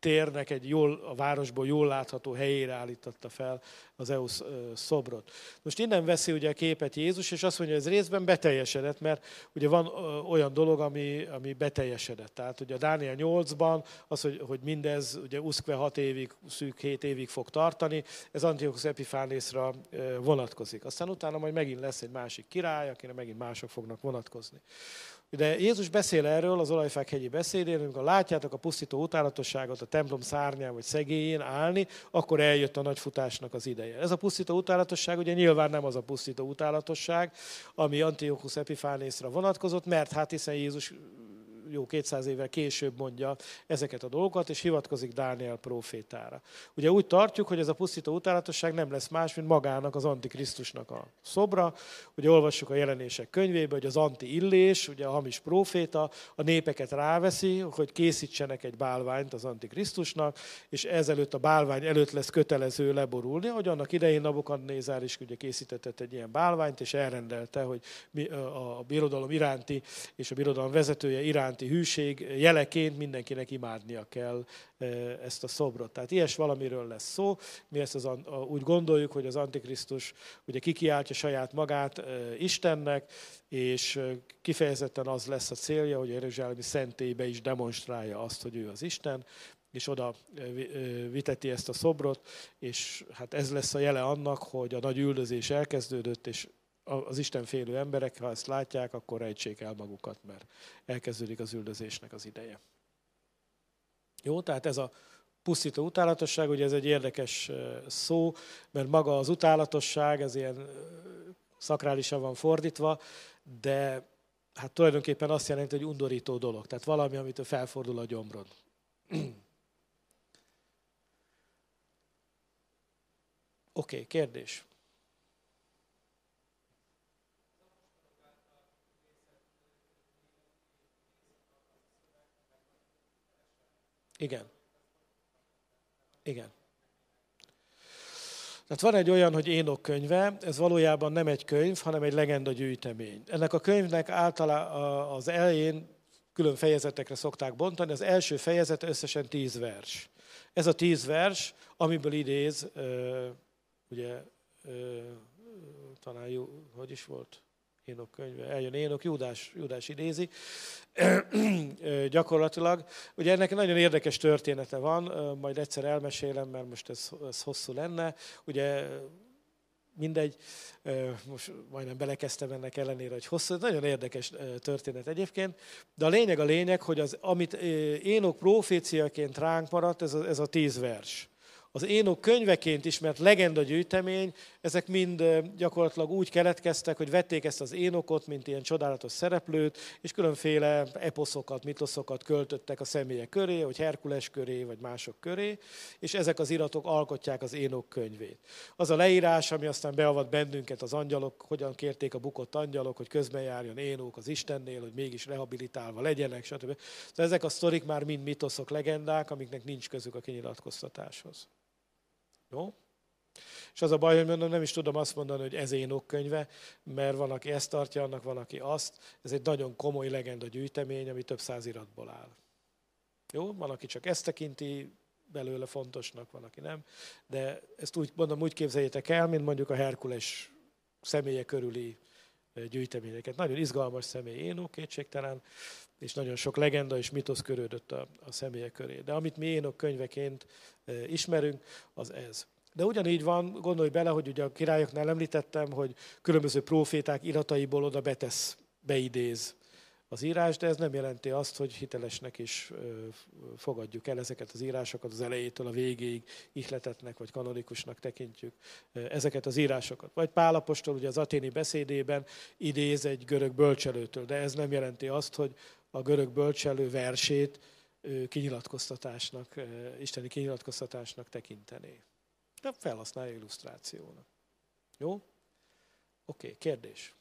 térnek egy jól, a városból jól látható helyére állította fel az EU szobrot. Most innen veszi ugye a képet Jézus, és azt mondja, hogy ez részben beteljesedett, mert ugye van olyan dolog, ami, ami beteljesedett. Tehát ugye a Dániel 8-ban az, hogy, hogy mindez ugye uszkve 6 évig, szűk 7 évig fog tartani, ez Antiochus Epiphanesra vonatkozik. Aztán utána majd megint lesz egy másik király, akire megint mások fognak vonatkozni. De Jézus beszél erről az olajfák hegyi beszédén, amikor látjátok a pusztító utálatosságot a templom szárnyán vagy szegélyén állni, akkor eljött a nagy futásnak az ideje. Ez a pusztító utálatosság ugye nyilván nem az a pusztító utálatosság, ami Antiochus Epiphanesra vonatkozott, mert hát hiszen Jézus jó 200 évvel később mondja ezeket a dolgokat, és hivatkozik Dániel profétára. Ugye úgy tartjuk, hogy ez a pusztító utálatosság nem lesz más, mint magának az Antikrisztusnak a szobra. Ugye olvassuk a jelenések könyvébe, hogy az anti-illés, ugye a hamis proféta a népeket ráveszi, hogy készítsenek egy bálványt az Antikrisztusnak, és ezelőtt a bálvány előtt lesz kötelező leborulni, hogy annak idején Nabokadnézár is ugye készített egy ilyen bálványt, és elrendelte, hogy a birodalom iránti és a birodalom vezetője iránti iránti hűség jeleként mindenkinek imádnia kell ezt a szobrot. Tehát ilyes valamiről lesz szó. Mi ezt az, úgy gondoljuk, hogy az Antikrisztus ugye kikiáltja saját magát Istennek, és kifejezetten az lesz a célja, hogy a Jeruzsálemi szentélybe is demonstrálja azt, hogy ő az Isten, és oda viteti ezt a szobrot, és hát ez lesz a jele annak, hogy a nagy üldözés elkezdődött, és az Isten félő emberek, ha ezt látják, akkor rejtsék el magukat, mert elkezdődik az üldözésnek az ideje. Jó, tehát ez a pusztító utálatosság, ugye ez egy érdekes szó, mert maga az utálatosság, ez ilyen szakrálisan van fordítva, de hát tulajdonképpen azt jelenti, hogy undorító dolog. Tehát valami, amitől felfordul a gyomrod. Oké, okay, kérdés. Igen. Igen. Tehát van egy olyan, hogy Énok könyve, ez valójában nem egy könyv, hanem egy legenda gyűjtemény. Ennek a könyvnek általában az elején külön fejezetekre szokták bontani, az első fejezet összesen tíz vers. Ez a tíz vers, amiből idéz, ugye talán jó, hogy is volt? Énok könyve, eljön Énok, Júdás, Júdás idézi. Gyakorlatilag, ugye ennek nagyon érdekes története van, majd egyszer elmesélem, mert most ez, ez hosszú lenne. Ugye mindegy, most majdnem belekezdtem ennek ellenére, hogy hosszú, nagyon érdekes történet egyébként, de a lényeg a lényeg, hogy az, amit Énok proféciaként ránk maradt, ez a, ez a tíz vers az Énok könyveként ismert legenda gyűjtemény, ezek mind gyakorlatilag úgy keletkeztek, hogy vették ezt az Énokot, mint ilyen csodálatos szereplőt, és különféle eposzokat, mitoszokat költöttek a személyek köré, vagy Herkules köré, vagy mások köré, és ezek az iratok alkotják az Énok könyvét. Az a leírás, ami aztán beavat bennünket az angyalok, hogyan kérték a bukott angyalok, hogy közben járjon Énok az Istennél, hogy mégis rehabilitálva legyenek, stb. Szóval ezek a sztorik már mind mitoszok, legendák, amiknek nincs közük a kinyilatkoztatáshoz. Jó? És az a baj, hogy mondom, nem is tudom azt mondani, hogy ez én könyve, mert van, aki ezt tartja, annak van, aki azt. Ez egy nagyon komoly legenda gyűjtemény, ami több száz iratból áll. Jó? Van, aki csak ezt tekinti belőle fontosnak, van, aki nem. De ezt úgy mondom, úgy képzeljétek el, mint mondjuk a Herkules személye körüli gyűjteményeket. Nagyon izgalmas személy Énok, kétségtelen, és nagyon sok legenda és mitosz körődött a, a személyek köré. De amit mi Énok könyveként ismerünk, az ez. De ugyanígy van, gondolj bele, hogy ugye a királyoknál említettem, hogy különböző proféták irataiból oda betesz, beidéz az írás, de ez nem jelenti azt, hogy hitelesnek is fogadjuk el ezeket az írásokat az elejétől a végéig ihletetnek vagy kanonikusnak tekintjük ezeket az írásokat. Vagy Pálapostól ugye az aténi beszédében idéz egy görög bölcselőtől, de ez nem jelenti azt, hogy a görög bölcselő versét kinyilatkoztatásnak, isteni kinyilatkoztatásnak tekintené. De felhasználja illusztrációnak. Jó? Oké, okay, kérdés.